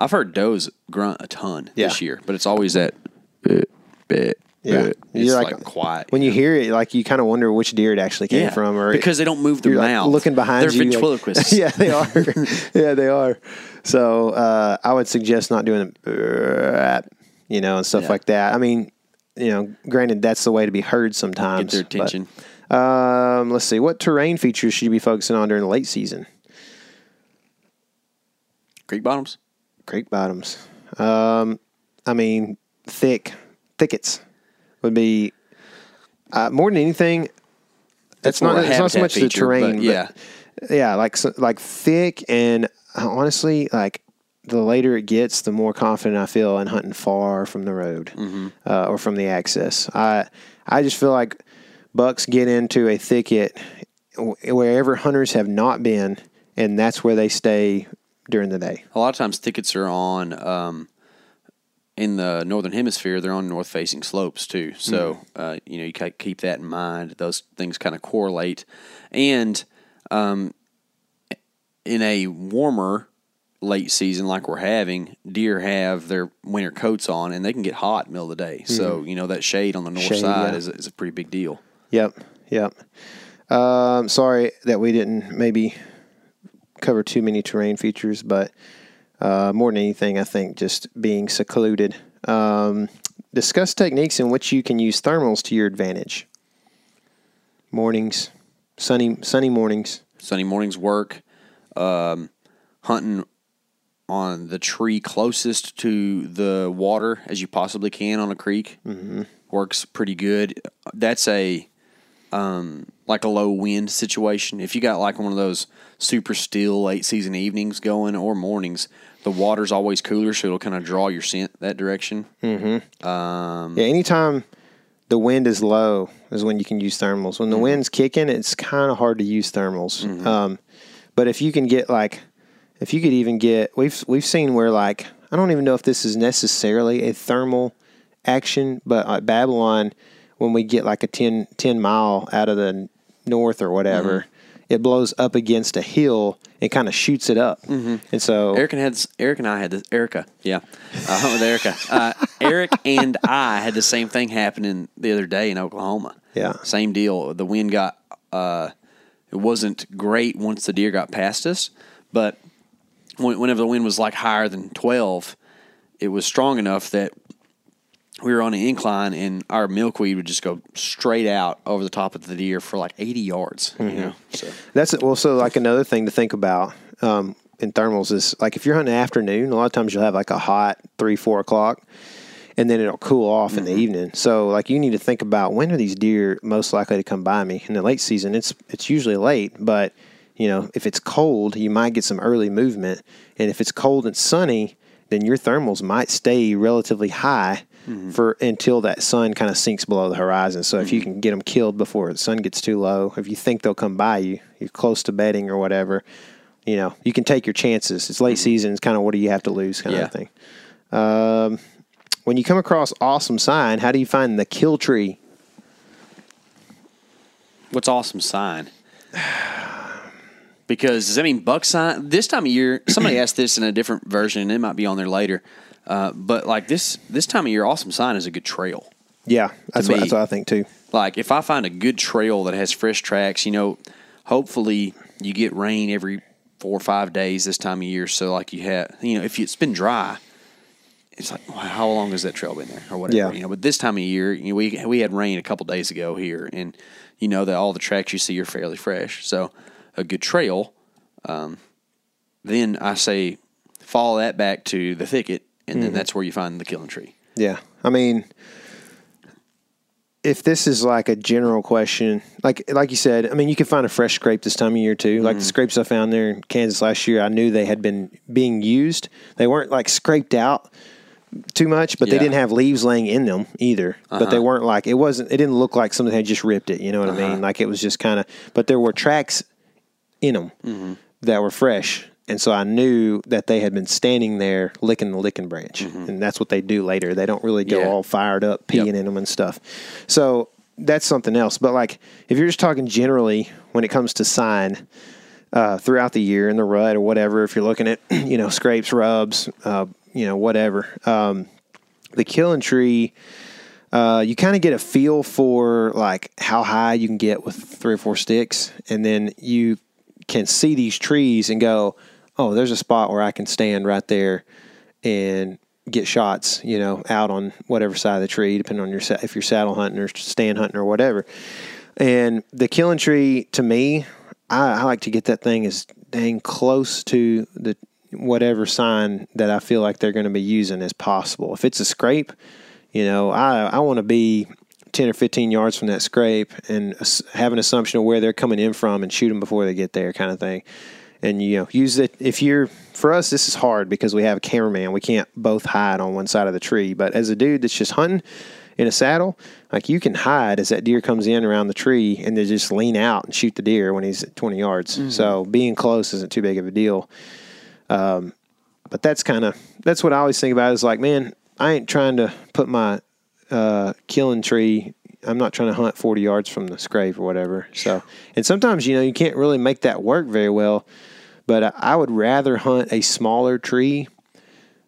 I've heard does grunt a ton this year, but it's always that bit bit. Yeah. bit. You're It's like- like, quiet. when you hear it, like you kind of wonder which deer it actually came yeah, from, or because they don't move their you're like, mouth, looking behind They're you. like- ventriloquists. yeah, they are. yeah, they are. So uh, I would suggest not doing it, you know, and stuff Yeah. like that. I mean, you know, granted, that's the way to be heard sometimes. Get their but, attention. um, let's see, what terrain features should you be focusing on during the late season? Creek bottoms. Creek bottoms. Um, I mean, thick thickets would be uh, more than anything. It's not. It's not so much the feature, but terrain. but yeah. yeah, like so, like thick and uh, honestly, like the later it gets, the more confident I feel in hunting far from the road uh, or from the access. I I just feel like bucks get into a thicket wherever hunters have not been, and that's where they stay during the day. A lot of times tickets are on um, in the northern hemisphere. They're on north facing slopes too. So uh, you know you keep that in mind. Those things kind of correlate, and um, in a warmer late season like we're having, deer have their winter coats on and they can get hot in the middle of the day. So you know that shade on the north Shade, side yeah. is, is a pretty big deal. Yep, yep. Um, sorry that we didn't maybe cover too many terrain features, but uh, more than anything, I think just being secluded. Um, discuss techniques in which you can use thermals to your advantage. Mornings, sunny sunny mornings. Sunday mornings work. Um, hunting on the tree closest to the water as you possibly can on a creek works pretty good. That's a um, like a low wind situation. If you got like one of those super still late season evenings going or mornings, the water's always cooler, so it'll kind of draw your scent that direction. Mm-hmm. Um, yeah, anytime the wind is low is when you can use thermals. When the mm-hmm. wind's kicking, it's kind of hard to use thermals. Mm-hmm. Um, but if you can get like, if you could even get, we've we've seen where like I don't even know if this is necessarily a thermal action, but at Babylon, when we get like a 10, 10 mile out of the north or whatever, it blows up against a hill and kind of shoots it up, and so Eric and had Eric and I had this. Erica, yeah, uh, with Erica. Uh, Eric and I had the same thing happening the other day in Oklahoma. Yeah. same deal. The wind got. Uh, it wasn't great once the deer got past us, but whenever the wind was like higher than twelve, it was strong enough that we were on an incline and our milkweed would just go straight out over the top of the deer for like eighty yards. You know, so That's well. So like another thing to think about um, in thermals is like if you're hunting afternoon, a lot of times you'll have like a hot three, four o'clock, and then it'll cool off in the evening. So like you need to think about when are these deer most likely to come by me in the late season. It's it's usually late, but you know if it's cold, you might get some early movement, and if it's cold and sunny, then your thermals might stay relatively high. Mm-hmm. For until that sun kind of sinks below the horizon. So if you mm-hmm. can get them killed before the sun gets too low, if you think they'll come by you, you're close to bedding or whatever, you know, you can take your chances. It's late mm-hmm. season. It's kind of what do you have to lose kind Yeah. of thing. Um, when you come across awesome sign, how do you find the kill tree? What's awesome sign? Because does that mean buck sign? This time of year, somebody asked this in a different version, and it might be on there later. Uh, but like this, this time of year, awesome sign is a good trail. Yeah, that's what, that's what I think too. Like if I find a good trail that has fresh tracks, you know, hopefully you get rain every four or five days this time of year. So like you have, you know, if it's been dry, it's like, wow, how long has that trail been there or whatever, Yeah. you know. But this time of year, you know, we we had rain a couple days ago here, and you know that all the tracks you see are fairly fresh. So a good trail. Um, then I say follow that back to the thicket, and then that's where you find the killing tree. Yeah. I mean, if this is like a general question, like like you said, I mean, you can find a fresh scrape this time of year too. Mm-hmm. Like the scrapes I found there in Kansas last year, I knew they had been being used. They weren't like scraped out too much, but they Yeah. Uh-huh. didn't have leaves laying in them either. But they weren't like it wasn't. It didn't look like something had just ripped it. You know what I Uh-huh. mean? Like it was just kind of. But there were tracks in them Mm-hmm. that were fresh. And so I knew that they had been standing there licking the licking branch. And that's what they do later. They don't really go Mm-hmm. Yeah. all fired up, peeing Yep. in them and stuff. So that's something else. But like if you're just talking generally when it comes to sign uh, throughout the year in the rut or whatever, if you're looking at, you know, scrapes, rubs, uh, you know, whatever, um, the killing tree, uh, you kind of get a feel for like how high you can get with three or four sticks, and then you can see these trees and go, "Oh, there's a spot where I can stand right there and get shots." You know, out on whatever side of the tree, depending on your if you're saddle hunting or stand hunting or whatever. And the killing tree, to me, I, I like to get that thing as dang close to the whatever sign that I feel like they're going to be using as possible. If it's a scrape, you know, I I want to be ten or fifteen yards from that scrape and have an assumption of where they're coming in from and shoot them before they get there, kind of thing. And you know use it. If you're for us this is hard because we have a cameraman. We can't both hide on one side of the tree. But as a dude that's just hunting in a saddle like you can hide as that deer comes in around the tree and then just lean out and shoot the deer when he's at 20 yards. So being close isn't too big of a deal. Um, but that's kind of that's what i always think about is like man i ain't trying to put my uh, killing tree i'm not trying to hunt 40 yards from the scrape or whatever. So and sometimes you know you can't really make that work very well but I- would rather hunt a smaller tree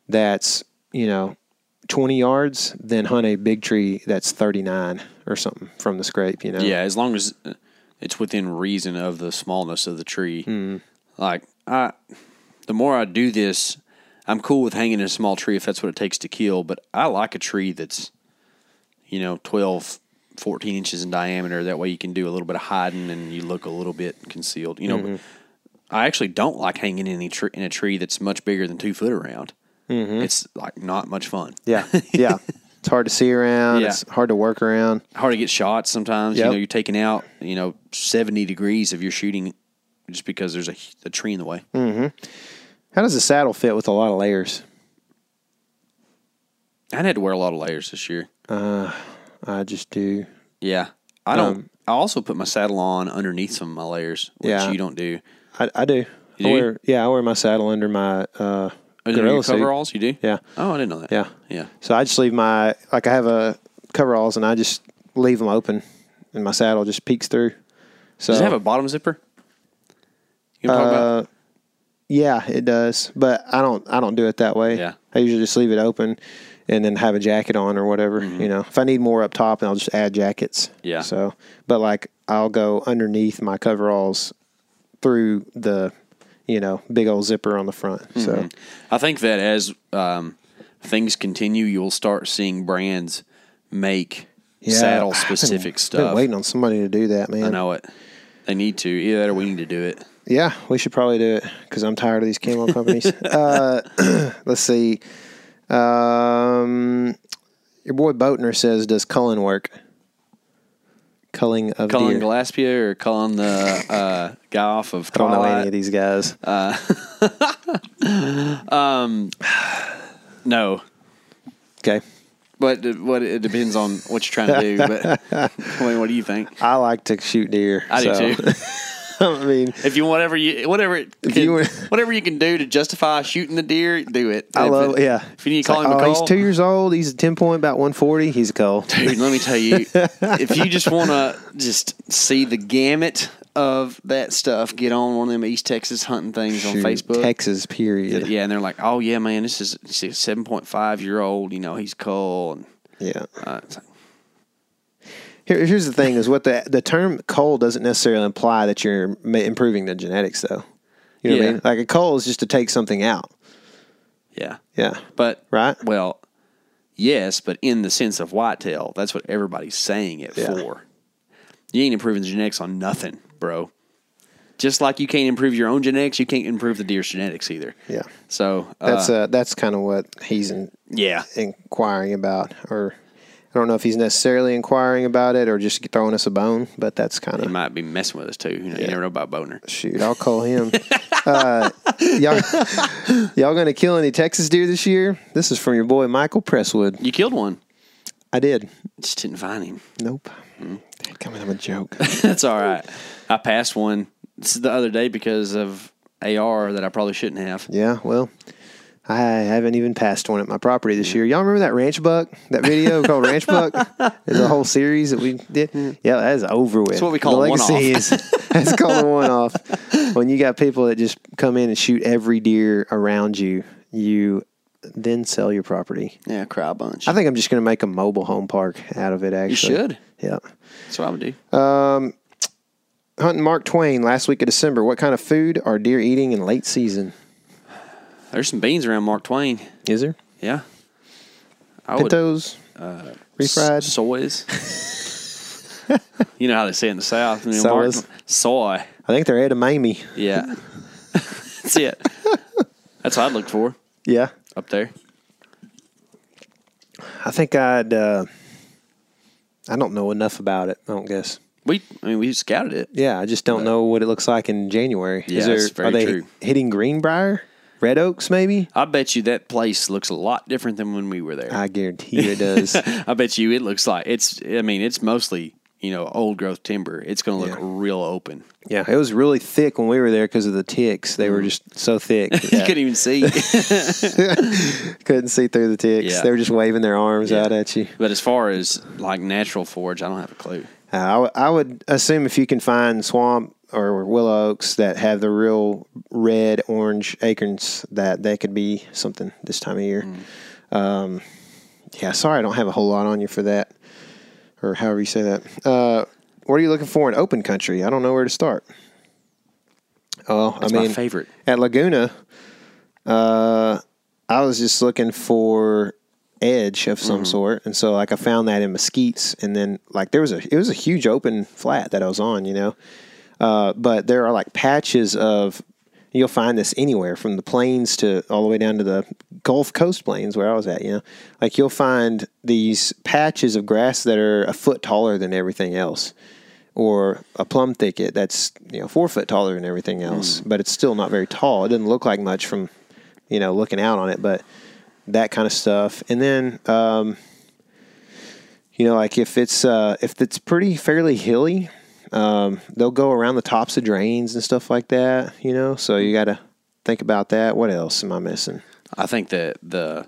that's, you know, 20 yards than hunt a big tree that's 39 or something from the scrape, you know? Yeah, as long as uh, it's within reason of the smallness of the tree. Mm-hmm. Like I, the more I do this, I'm cool with hanging in a small tree if that's what it takes to kill. But I like a tree that's, you know, 12, 14 inches in diameter. That way you can do a little bit of hiding and you look a little bit concealed. You know, Mm-hmm. I actually don't like hanging in, any tr- in a tree that's much bigger than two foot around. It's like not much fun. Mm-hmm. Yeah. Yeah. it's hard to see around. Yeah. It's hard to work around. hard to get shots sometimes. Yep. You know, you're taking out, you know, 70 degrees if you're shooting just because there's a, a tree in the way. How does the saddle fit with a lot of layers? I had to wear a lot of layers this year. I just do. Yeah. I don't, Um, I also put my saddle on underneath some of my layers, which Yeah. you don't do. I, I do. You I do? wear, yeah, I wear my saddle under my uh, your gorilla suit. coveralls, you do? Yeah. Oh, I didn't know that. Yeah. Yeah. So I just leave my like I have a coveralls and I just leave them open, and my saddle just peeks through. So Does it have a bottom zipper? You know what I'm talking about? Uh, yeah, it does, but I don't. I don't do it that way. Yeah. I usually just leave it open, and then have a jacket on or whatever. Mm-hmm. You know, if I need more up top, then I'll just add jackets. Yeah. So, but like I'll go underneath my coveralls through the, you know, big old zipper on the front. So Mm-hmm. I think that as um, things continue, you'll start seeing brands make yeah, saddle been- specific Been stuff. waiting on somebody to do that, man. I know it. They need to. Either that or we need to do it. Yeah, we should probably do it because I'm tired of these camo companies. uh, let's see. Um, your boy Boatner says, "Does culling work?" Culling of Cullen deer. Gillespie or Cullen the uh, guy off of I don't know any of these guys. No, okay, but it- what it depends on what you're trying to do. But I mean, what do you think? I like to shoot deer. I do too. I mean, If you whatever you whatever can- you were- whatever you can do to justify shooting the deer, do it. I If love. it- Yeah. If you need to call like, him a oh, call, he's two years old. He's a ten point, about one forty. He's a call. dude. Let me tell you, if you just want to just see the gamut of that stuff, get on one of them East Texas hunting things on Facebook. Texas. Period. Yeah, and they're like, "Oh yeah, man, this is this is a seven point five year old. You know, he's cool." And Yeah. uh, it's like, Here, here's the thing: is what the the term "cull" doesn't necessarily imply that you're improving the genetics, though. You know what I mean? Like a cull is just to take something out. yeah, Yeah. but Right? Well, yes, but in the sense of whitetail, that's what everybody's saying it Yeah. for. You ain't improving the genetics on nothing, bro. Just like you can't improve your own genetics, you can't improve the deer's genetics either. Yeah. So That's uh, uh, that's kind of what he's in, yeah, inquiring about, or I don't know if he's necessarily inquiring about it or just throwing us a bone, but that's kind of. he might be messing with us too. You, know, you never know about Boatner. shoot. I'll call him. uh, y'all, y'all gonna kill any Texas deer this year? This is from your boy Michael Presswood. You killed one, I did. just didn't find him. Nope. Mm-hmm. Come I'm a joke. That's all right. I passed one the other day because of AR that I probably shouldn't have. Yeah, well, I haven't even passed one at my property this year. Y'all remember that Ranch Buck? That video called Ranch Buck? There's a whole series that we did. Yeah, that is over with. That's what we call the legacy one-off. is that's called a one off. When you got people that just come in and shoot every deer around you, you then sell your property. Yeah, cry a bunch. I think I'm just going to make a mobile home park out of it. Actually, you should. Yeah. That's what I would do. Um, hunting Mark Twain last week of December. What kind of food are deer eating in late season? There's some beans around Mark Twain. Is there Yeah. I would pintos? refried. S- soys. you know how they say it in the South. You know, Soys. Mark- soy. I think they're edamame. Yeah. That's it. That's what I'd look for Yeah. up there. I think I'd. Uh, I don't know enough about it. I don't guess. We, I mean, we scouted it. Yeah, I just don't know what it looks like in January. Yeah, Is there, that's very are they true. hitting Greenbrier, Red Oaks, maybe? I bet you that place looks a lot different than when we were there. I guarantee you it does. I bet you it looks like it's. I mean, it's mostly you know old growth timber. It's going to look Yeah. real open. yeah, it was really thick when we were there because of the ticks. They Mm. were just so thick. You couldn't even see. Couldn't see through the ticks. Yeah. They were just waving their arms Yeah. out at you. but as far as like natural forage, I don't have a clue. Uh, I, w- I would assume if you can find swamp or willow oaks that have the real red orange acorns, that they could be something this time of year. Um, yeah, sorry, I don't have a whole lot on you for that, or however you say that. Uh, what are you looking for in open country? I don't know where to start. Oh, That's I mean, favorite. at Laguna, uh, I was just looking for edge of some sort, and so like I found that in mesquites, and then like there was a it was a huge open flat that I was on, you know, uh, but there are like patches of you'll find this anywhere from the plains to all the way down to the Gulf Coast plains where I was at, you know, like you'll find these patches of grass that are a foot taller than everything else or a plum thicket that's you know four foot taller than everything else, but it's still not very tall. It doesn't look like much from you know looking out on it, but that kind of stuff. And then um, you know like if it's uh, if it's pretty fairly hilly, um, they'll go around the tops of drains and stuff like that. You know, so you got to think about that. What else am I missing? I think that the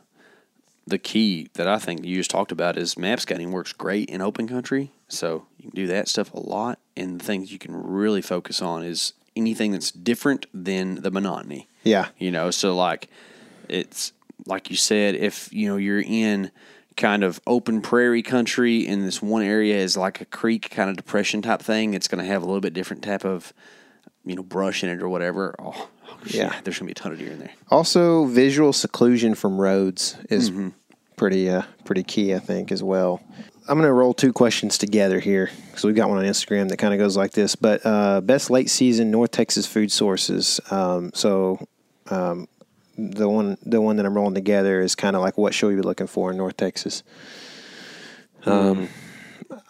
the key that I think you just talked about is map scouting works great in open country. So you can do that stuff a lot. And the things you can really focus on is anything that's different than the monotony. Yeah, You know, so like it's like you said, if you know you're in kind of open prairie country and this one area is like a creek kind of depression type thing, it's going to have a little bit different type of you know brush in it or whatever. Oh, Yeah. yeah, there's going to be a ton of deer in there. Also, visual seclusion from roads is pretty uh, pretty key, I think, as well. I'm going to roll two questions together here because we've got one on Instagram that kind of goes like this. But uh, best late season North Texas food sources. Um, so um, the one the one that I'm rolling together is kind of like what should we be looking for in North Texas?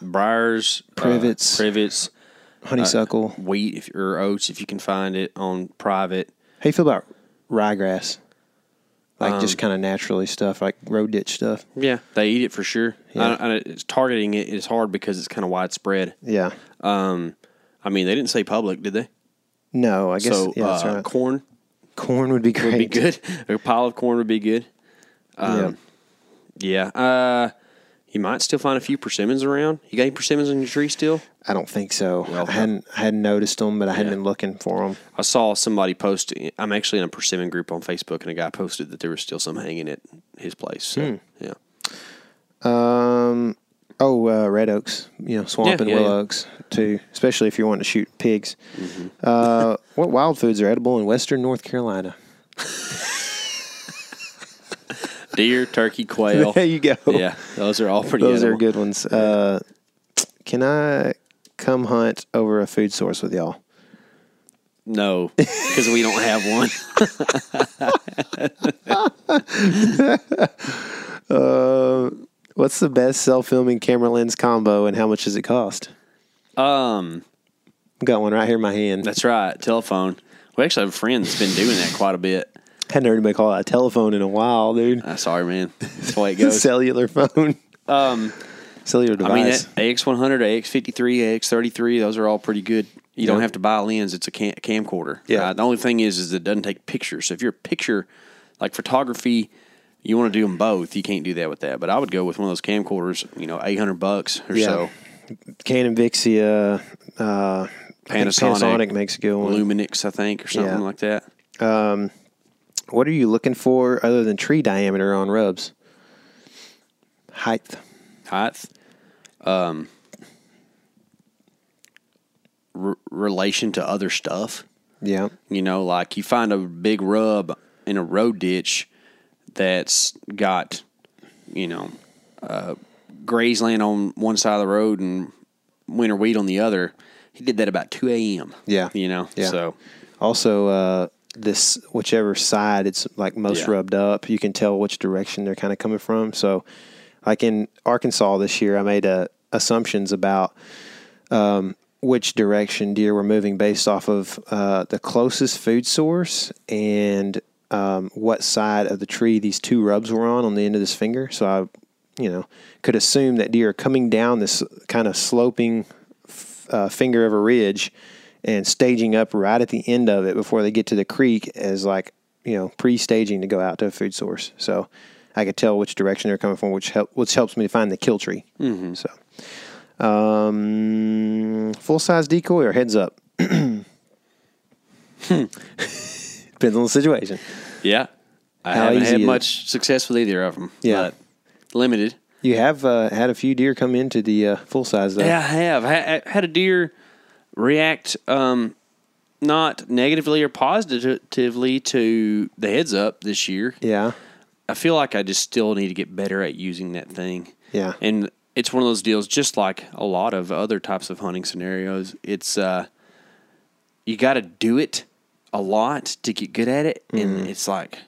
Briars, Privets. uh, privets, Honeysuckle. wheat if, or oats if you can find it on private. How you feel about ryegrass? Like just kind of naturally stuff, like road ditch stuff. Yeah, they eat it for sure. Yeah. I, I, it's targeting it is hard because it's kind of widespread. Yeah. Um, I mean, they didn't say public, did they? No, I guess so yeah, uh, right. corn corn would be great. would be good. a pile of corn would be good. Um, yeah. Uh, you might still find a few persimmons around. You got any persimmons on your tree still? I don't think so. Well, I hadn't I hadn't noticed them, but I hadn't Yeah. been looking for them. I saw somebody post. I'm actually in a persimmon group on Facebook, and a guy posted that there was still some hanging at his place. So, Hmm. yeah. Um, oh, uh, red oaks, you know, swamp Yeah, and yeah, willow yeah. oaks too, especially if you're wanting to shoot pigs. Mm-hmm. Uh, what wild foods are edible in Western North Carolina? Deer, turkey, quail. There you go. yeah, those are all pretty. Good. Those are good ones. Uh, can I come hunt over a food source with y'all? No, because we don't have one. Uh, what's the best self filming camera lens combo, and how much does it cost? Um, Got one right here in my hand. that's right. Telephone. We actually have a friend that's been doing that quite a bit. Hadn't heard anybody call it a telephone in a while, dude. Uh, sorry, man. That's the way it goes. Cellular phone, Um, cellular device. I mean, that AX100, AX53, AX33, those are all pretty good. You don't Yeah. have to buy a lens; it's a cam- camcorder. Yeah. Uh, the only thing is, is it doesn't take pictures. So if you're a picture, like photography, you want to do them both. You can't do that with that. But I would go with one of those camcorders. You know, eight hundred bucks or Yeah. so. Canon Vixia, uh, Panasonic, Panasonic makes a good one. Luminix, I think, or something Yeah. like that. What are you looking for other than tree diameter on rubs? Height. height, um, r- relation to other stuff. Yeah. You know, like you find a big rub in a road ditch that's got, you know, uh, grazeland on one side of the road and winter wheat on the other. He did that about two a.m. Yeah. you know, Yeah. so Also, uh, this whichever side it's like most Yeah. rubbed up, you can tell which direction they're kind of coming from. So, like in Arkansas this year, I made uh, assumptions about um, which direction deer were moving based off of uh, the closest food source and um, what side of the tree these two rubs were on on the end of this finger. So I, you know, could assume that deer are coming down this kind of sloping uh, finger of a ridge and staging up right at the end of it before they get to the creek as like you know pre-staging to go out to a food source. So I could tell which direction they're coming from, which help, which helps me to find the kill tree. Mm-hmm. So, um, full size decoy or heads up. Depends on the situation. Yeah. I How haven't easy had it? much success with either of them. Yeah. But limited. You have uh, had a few deer come into the uh, full size though. Yeah, I have. I I had a deer react um, not negatively or positively to the heads up this year. Yeah. I feel like I just still need to get better at using that thing. Yeah. And it's one of those deals, just like a lot of other types of hunting scenarios. It's uh, you got to do it a lot to get good at it, and it's like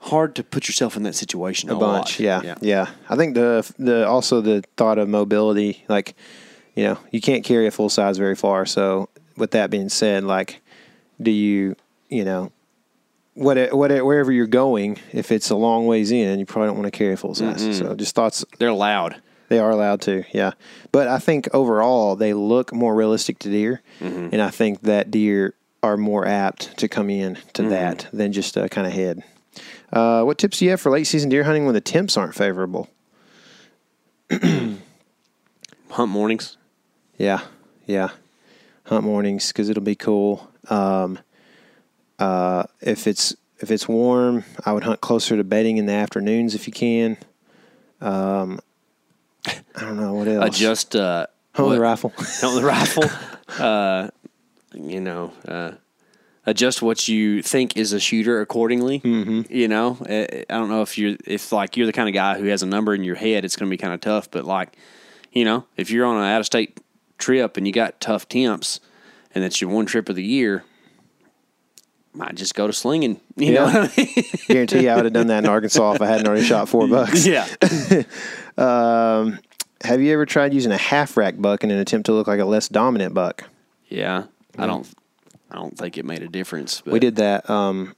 hard to put yourself in that situation a, Mm-hmm. a bunch. lot. Yeah, yeah, I think the the also the thought of mobility, like you know, you can't carry a full size very far. So with that being said, like, do you you know, what what wherever you're going, if it's a long ways in, you probably don't want to carry a full size. So just thoughts. They're loud. They are allowed to, yeah. But I think overall they look more realistic to deer, Mm-hmm. and I think that deer are more apt to come in Mm-hmm. to that than just a kind of head. Uh, what tips do you have for late season deer hunting when the temps aren't favorable? Hunt mornings. Yeah, yeah. Hunt mornings because it'll be cool. Um, uh, if it's if it's warm, I would hunt closer to bedding in the afternoons if you can. Um, I don't know what else. Adjust uh, a what- rifle. hunt with a rifle. uh, you know, uh, adjust what you think is a shooter accordingly. Mm-hmm. You know, I, I don't know if you're if like you're the kind of guy who has a number in your head, it's going to be kind of tough. But like, you know, if you're on an out of state trip and you got tough temps, and that's your one trip of the year. Might just go to slinging, you know. Yeah. What I mean? Guarantee you I would have done that in Arkansas if I hadn't already shot four bucks. yeah, Um, have you ever tried using a half rack buck in an attempt to look like a less dominant buck? yeah. I don't, I don't think it made a difference. But We did that um,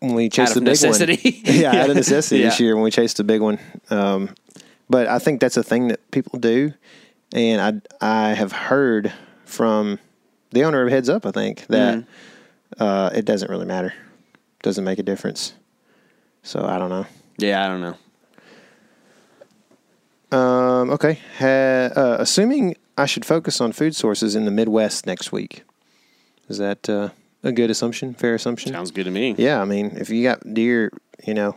when we out chased of the big necessity. one. yeah, out of necessity this year when we chased the big one. Um, but I think that's a thing that people do, and I I have heard from the owner of Heads Up. I think that Mm-hmm. uh, it doesn't really matter, doesn't make a difference. So I don't know. Yeah, I don't know. Um, okay. Ha, uh, assuming I should focus on food sources in the Midwest next week, is that uh, a good assumption? Fair assumption? Sounds good to me. Yeah, I mean, if you got deer, you know,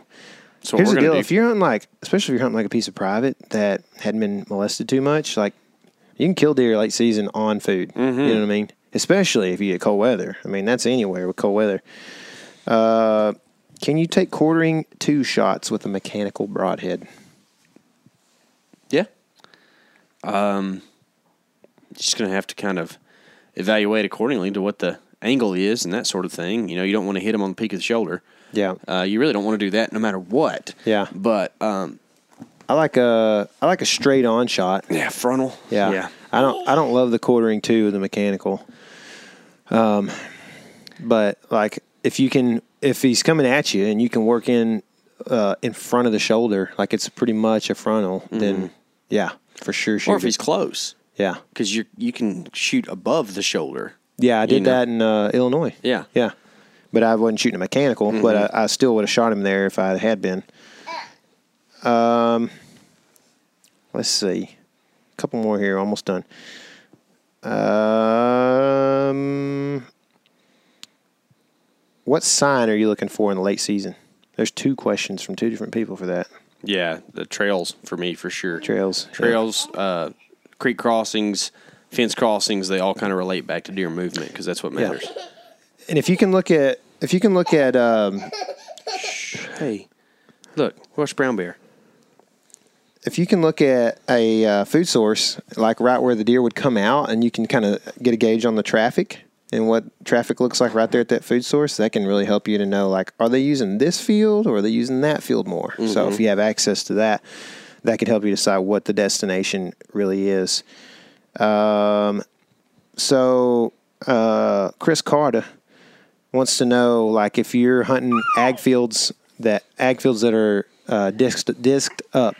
So here's the deal: do. if you're hunting like, especially if you're hunting like a piece of private that hadn't been molested too much, like you can kill deer late season on food. Mm-hmm. You know what I mean? Especially if you get cold weather. I mean, that's anywhere with cold weather. Uh, can you take quartering two shots with a mechanical broadhead? Yeah. Um, just gonna have to kind of evaluate accordingly to what the angle is and that sort of thing. You know, you don't want to hit them on the peak of the shoulder. Yeah. Uh, you really don't want to do that no matter what. Yeah. But um, I like a I like a straight on shot. yeah, frontal. Yeah. Yeah. I don't I don't love the quartering with the mechanical. Um but like if you can if he's coming at you and you can work in uh in front of the shoulder like it's pretty much a frontal, then yeah, for sure Mm-hmm. Or if he's close, Yeah. because you you can shoot above the shoulder. Yeah, I You did know. that in uh, Illinois. Yeah. Yeah. But I wasn't shooting a mechanical, but Mm-hmm. I, I still would have shot him there if I had been. Um, let's see. A couple more here, almost done. Um, what sign are you looking for in the late season? There's two questions from two different people for that. Yeah, the trails for me for sure. Trails. trails, uh, creek crossings, fence crossings, they all kind of relate back to deer movement because that's what Yeah. matters. And if you can look at if you can look at um, Hey, look, watch brown bear. if you can look at a uh, food source like right where the deer would come out and you can kind of get a gauge on the traffic and what traffic looks like right there at that food source that can really help you to know like are they using this field or are they using that field more so if you have access to that that could help you decide what the destination really is um, so uh, Chris Carter wants to know, like, if you're hunting ag fields that ag fields that are uh, disked disked up,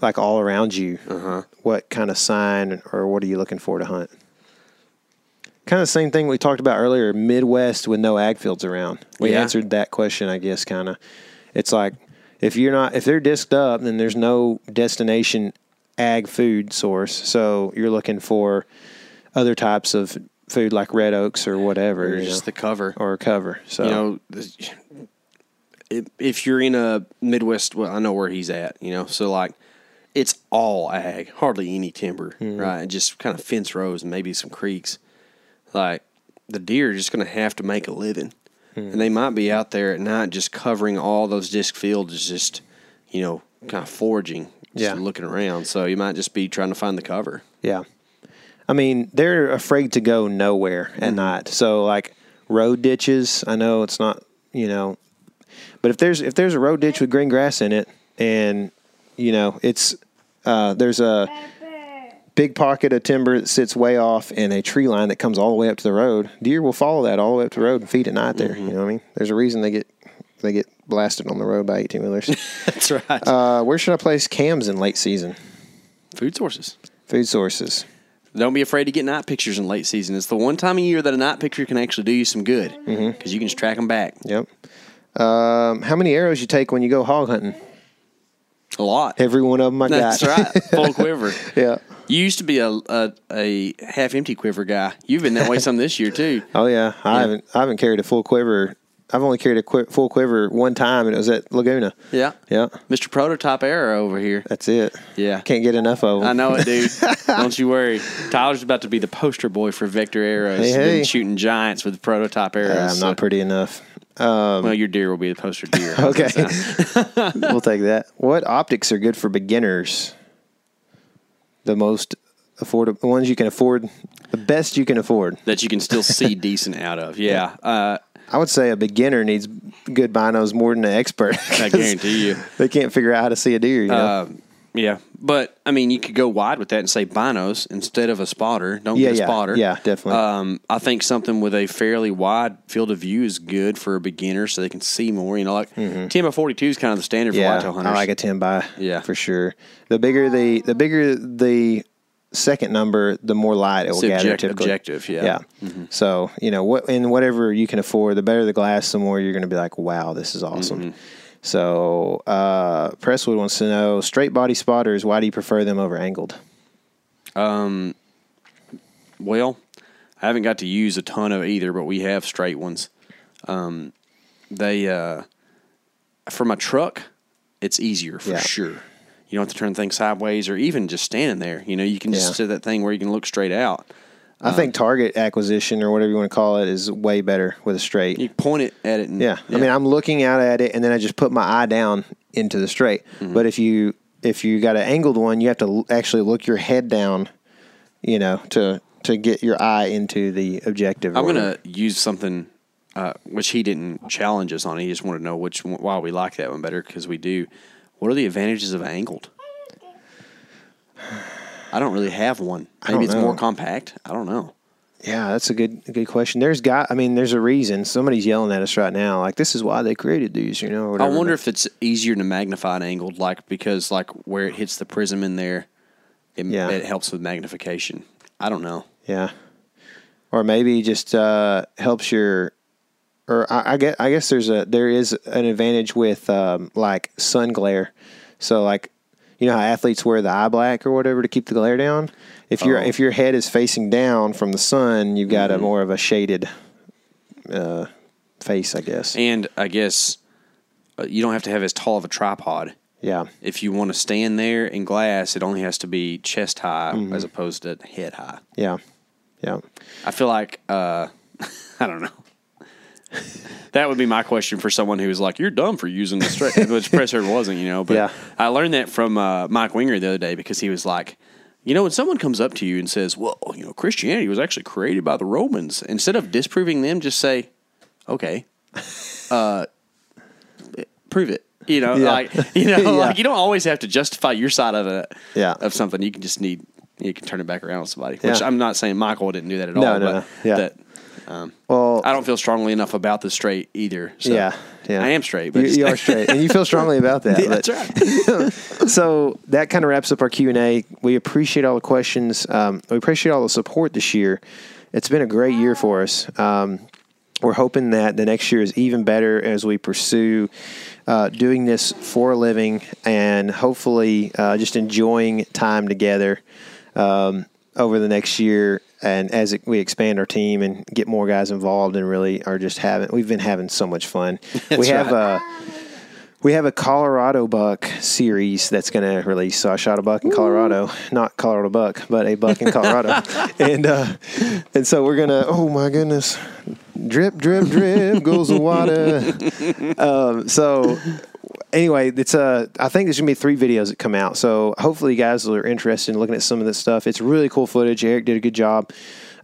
like all around you, Uh-huh. what kind of sign or what are you looking for to hunt? Kind of the same thing we talked about earlier. Midwest with no ag fields around. We Yeah. answered that question, I guess. Kind of. It's like if you're not if they're disked up, then there's no destination ag food source. So you're looking for other types of food like red oaks or whatever, Or just know, the cover. or cover. So you know, if, if you're in a Midwest, well, I know where he's at. You know, so like it's all ag, hardly any timber, Mm-hmm. right? And just kind of fence rows and maybe some creeks. Like the deer are just going to have to make a living, Mm-hmm. and they might be out there at night just covering all those disc fields, just you know, kind of foraging, just Yeah. looking around. So you might just be trying to find the cover. Yeah. I mean, they're afraid to go nowhere at Mm-hmm. night. So like road ditches, I know it's not, you know, but if there's if there's a road ditch with green grass in it and you know, it's uh there's a big pocket of timber that sits way off and a tree line that comes all the way up to the road, deer will follow that all the way up to the road and feed at night there. Mm-hmm. You know what I mean? There's a reason they get they get blasted on the road by eighteen wheelers. That's right. uh, where should I place cams in late season? Food sources. Food sources. Don't be afraid to get night pictures in late season. It's the one time of year that a night picture can actually do you some good because Mm-hmm. you can just track them back Yep. Um, how many arrows you take when you go hog hunting? A lot. Every one of them I That's got. That's right, full quiver. yeah. You used to be a, a a half empty quiver guy. You've been that way some this year too. Oh yeah. I haven't. I haven't carried a full quiver. I've only carried a qui- full quiver one time, and it was at Laguna. Yeah, Yeah. Mr. Prototype Arrow over here. That's it. Yeah, Can't get enough of them. I know it, dude. Don't you worry. Tyler's about to be the poster boy for Vector arrows. Hey, hey. shooting giants with prototype arrows. I'm so- not pretty enough. Um, well, your deer will be the poster deer. Okay. we'll take that. What optics are good for beginners? The most affordable, ones you can afford, the best you can afford. that you can still see decent out of. Yeah, uh, I would say a beginner needs good binos more than an expert. I guarantee you. they can't figure out how to see a deer. You know? Uh, yeah, but I mean, you could go wide with that and say binos instead of a spotter. Don't Yeah, get a yeah. spotter. Yeah, definitely. Um, I think something with a fairly wide field of view is good for a beginner, so they can see more. You know, like ten by forty two is kind of the standard for Mm-hmm. whitetail hunters. I like a ten by. Yeah. for sure. The bigger the the bigger the second number, the more light it will It's gather. typically. objective, yeah. Mm-hmm. So you know what, in whatever you can afford, the better the glass, the more you're going to be like, wow, this is awesome. Mm-hmm. So uh, Presswood wants to know straight body spotters. Why do you prefer them over angled? Um, Well, I haven't got to use a ton of either, but we have straight ones. Um, they uh, for my truck, it's easier for Yeah. sure. You don't have to turn things sideways or even just standing there. You know, you can just Yeah. set that thing where you can look straight out. I think target acquisition or whatever you want to call it is way better with a straight. You point it at it. And, Yeah. I mean, I'm looking out at it, and then I just put my eye down into the straight. Mm-hmm. But if you if you got an angled one, you have to actually look your head down, you know, to to get your eye into the objective. I'm gonna use something uh, which he didn't challenge us on. He just wanted to know which why we like that one better because we do. What are the advantages of angled? I don't really have one. Maybe it's more compact. I don't know. Yeah, that's a good a good question. There's got. I mean, there's a reason. Somebody's yelling at us right now. Like this is why they created these. You know. I wonder if it's easier to magnify an angled, like because like where it hits the prism in there, it, Yeah. it helps with magnification. I don't know. Yeah. Or maybe just uh, helps your, or I, I guess I guess there's a there is an advantage with um, like sun glare. So like, you know how athletes wear the eye black or whatever to keep the glare down. If your Oh. if your head is facing down from the sun, you've got Mm-hmm. a more of a shaded uh, face, I guess. And I guess uh, you don't have to have as tall of a tripod. Yeah. If you want to stand there in glass, it only has to be chest high Mm-hmm. as opposed to head high. Yeah. Yeah. I feel like uh, I don't know. That would be my question for someone who was like, "You're dumb for using the straight," which Presser wasn't, you know. But Yeah. I learned that from uh, Mike Winger the other day because he was like, "You know, when someone comes up to you and says, well, you know, Christianity was actually created by the Romans,' instead of disproving them, just say, okay, uh, prove it." You know, Yeah. like you know, Yeah. like you don't always have to justify your side of it, Yeah. of something. You can just need you can turn it back around on somebody. Which. I'm not saying Michael didn't do that at No, all. no, but no. Yeah. That, um, Well, I don't feel strongly enough about the straight either. So yeah, yeah. I am straight, but you, you are straight, and you feel strongly about that. Yeah, that's right. so that kind of wraps up our Q and A. We appreciate all the questions. Um, we appreciate all the support this year. It's been a great year for us. Um, we're hoping that the next year is even better as we pursue uh, doing this for a living and hopefully uh, just enjoying time together um, over the next year. And as it, we expand our team and get more guys involved, and really are just having, we've been having so much fun. we have right. uh, we have a Colorado buck series that's going to release. So I shot a buck in Colorado, not Colorado buck, but a buck in Colorado, and uh, and so we're gonna. Oh my goodness, drip, drip, drip goes the water. um, so anyway, it's a. I think there's gonna be three videos that come out. So hopefully, you guys are interested in looking at some of this stuff. It's really cool footage. Eric did a good job.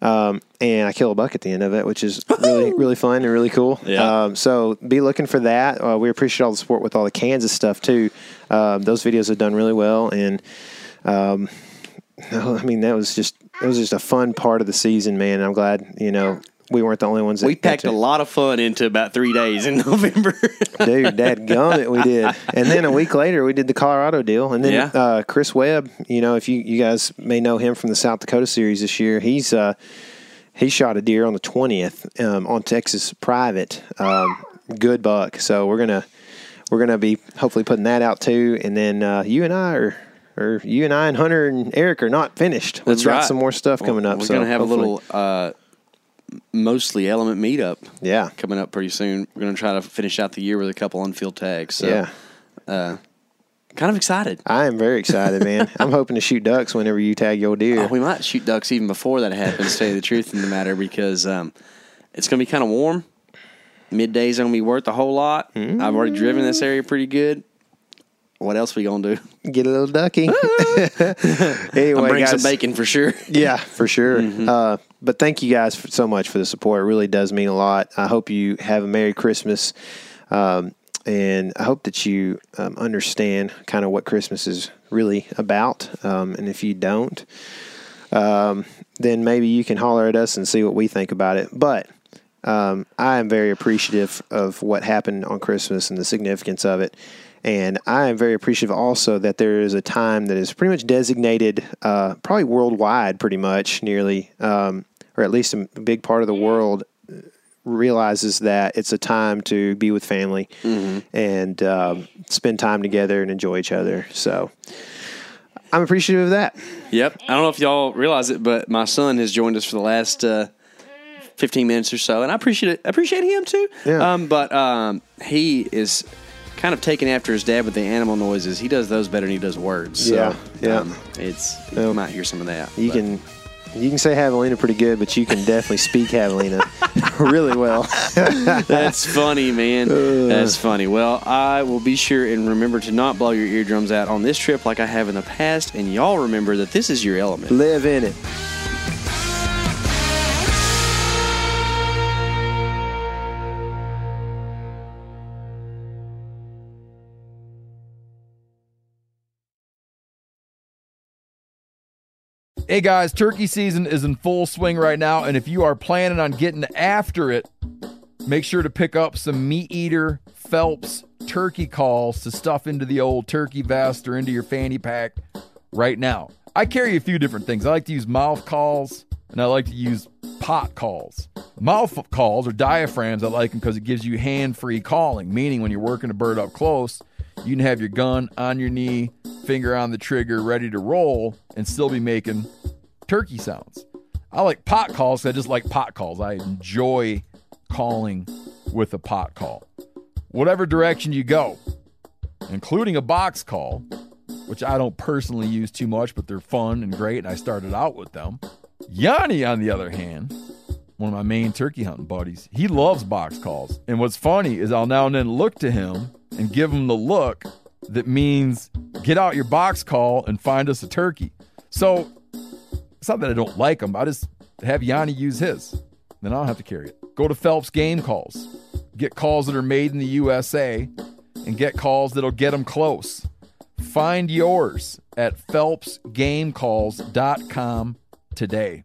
Um, and I kill a buck at the end of it, which is really, really fun and really cool. Yeah. Um, so be looking for that. Uh, we appreciate all the support with all the Kansas stuff too. Um, those videos have done really well, and um, no, I mean that was just it was just a fun part of the season, man. I'm glad you know we weren't the only ones that we packed a lot of fun into about three days in November. Dude, dad gummit, we did. And then a week later, we did the Colorado deal. And then Yeah. uh, Chris Webb, you know, if you, you guys may know him from the South Dakota series this year, he's uh, he shot a deer on the 20th um, on Texas private. Um, good buck. So we're going to we're gonna be hopefully putting that out too. And then uh, you and I are. Or you and I and Hunter and Eric are not finished. We've That's got right. some more stuff coming up. We're so gonna have hopefully- a little uh, mostly element meetup yeah, coming up pretty soon. We're gonna try to finish out the year with a couple on-field tags. So, yeah. uh, kind of excited. I am very excited, man. I'm hoping to shoot ducks whenever you tag your deer. Oh, we might shoot ducks even before that happens. to tell you the truth in the matter, because um, it's going to be kind of warm. Middays going to be worth a whole lot. I've already driven this area pretty good. What else we going to do? Get a little ducky. anyway, bring some guys, bacon for sure. Yeah, for sure. Mm-hmm. Uh, but thank you guys so much for the support. It really does mean a lot. I hope you have a Merry Christmas. Um, and I hope that you um, understand kind of what Christmas is really about. Um, and if you don't, um, then maybe you can holler at us and see what we think about it. But um, I am very appreciative of what happened on Christmas and the significance of it. And I am very appreciative also that there is a time that is pretty much designated, uh, probably worldwide, pretty much, nearly, um, or at least a big part of the world realizes that it's a time to be with family and um, spend time together and enjoy each other. So I'm appreciative of that. Yep. I don't know if y'all realize it, but my son has joined us for the last uh, 15 minutes or so, and I appreciate it. I appreciate him too. Yeah. Um, but um, he is kind of taking after his dad with the animal noises. He does those better than he does words. So, Yeah, yeah. Um, it's you might hear some of that. You but- can you can say javelina pretty good, but you can definitely speak javelina really well. That's funny, man. That's funny. Well, I will be sure and remember to not blow your eardrums out on this trip like I have in the past. And y'all remember that this is your element. Live in it. Hey guys, turkey season is in full swing right now, and if you are planning on getting after it, make sure to pick up some MeatEater Phelps turkey calls to stuff into the old turkey vest or into your fanny pack right now. I carry a few different things. I like to use mouth calls and I like to use pot calls. Mouth calls or diaphragms, I like them because it gives you hand free calling, meaning when you're working a bird up close, you can have your gun on your knee, finger on the trigger, ready to roll, and still be making turkey sounds. I like pot calls. I just like pot calls. I enjoy calling with a pot call. Whatever direction you go, including a box call, which I don't personally use too much, but they're fun and great, and I started out with them. Yanni, on the other hand, one of my main turkey hunting buddies, he loves box calls. And what's funny is I'll now and then look to him and give him the look that means get out your box call and find us a turkey. So it's not that I don't like them. I just have Yanni use his. Then I don't have to carry it. Go to Phelps Game Calls. Get calls that are made in the USA and get calls that'll get them close. Find yours at phelpsgamecalls.com today.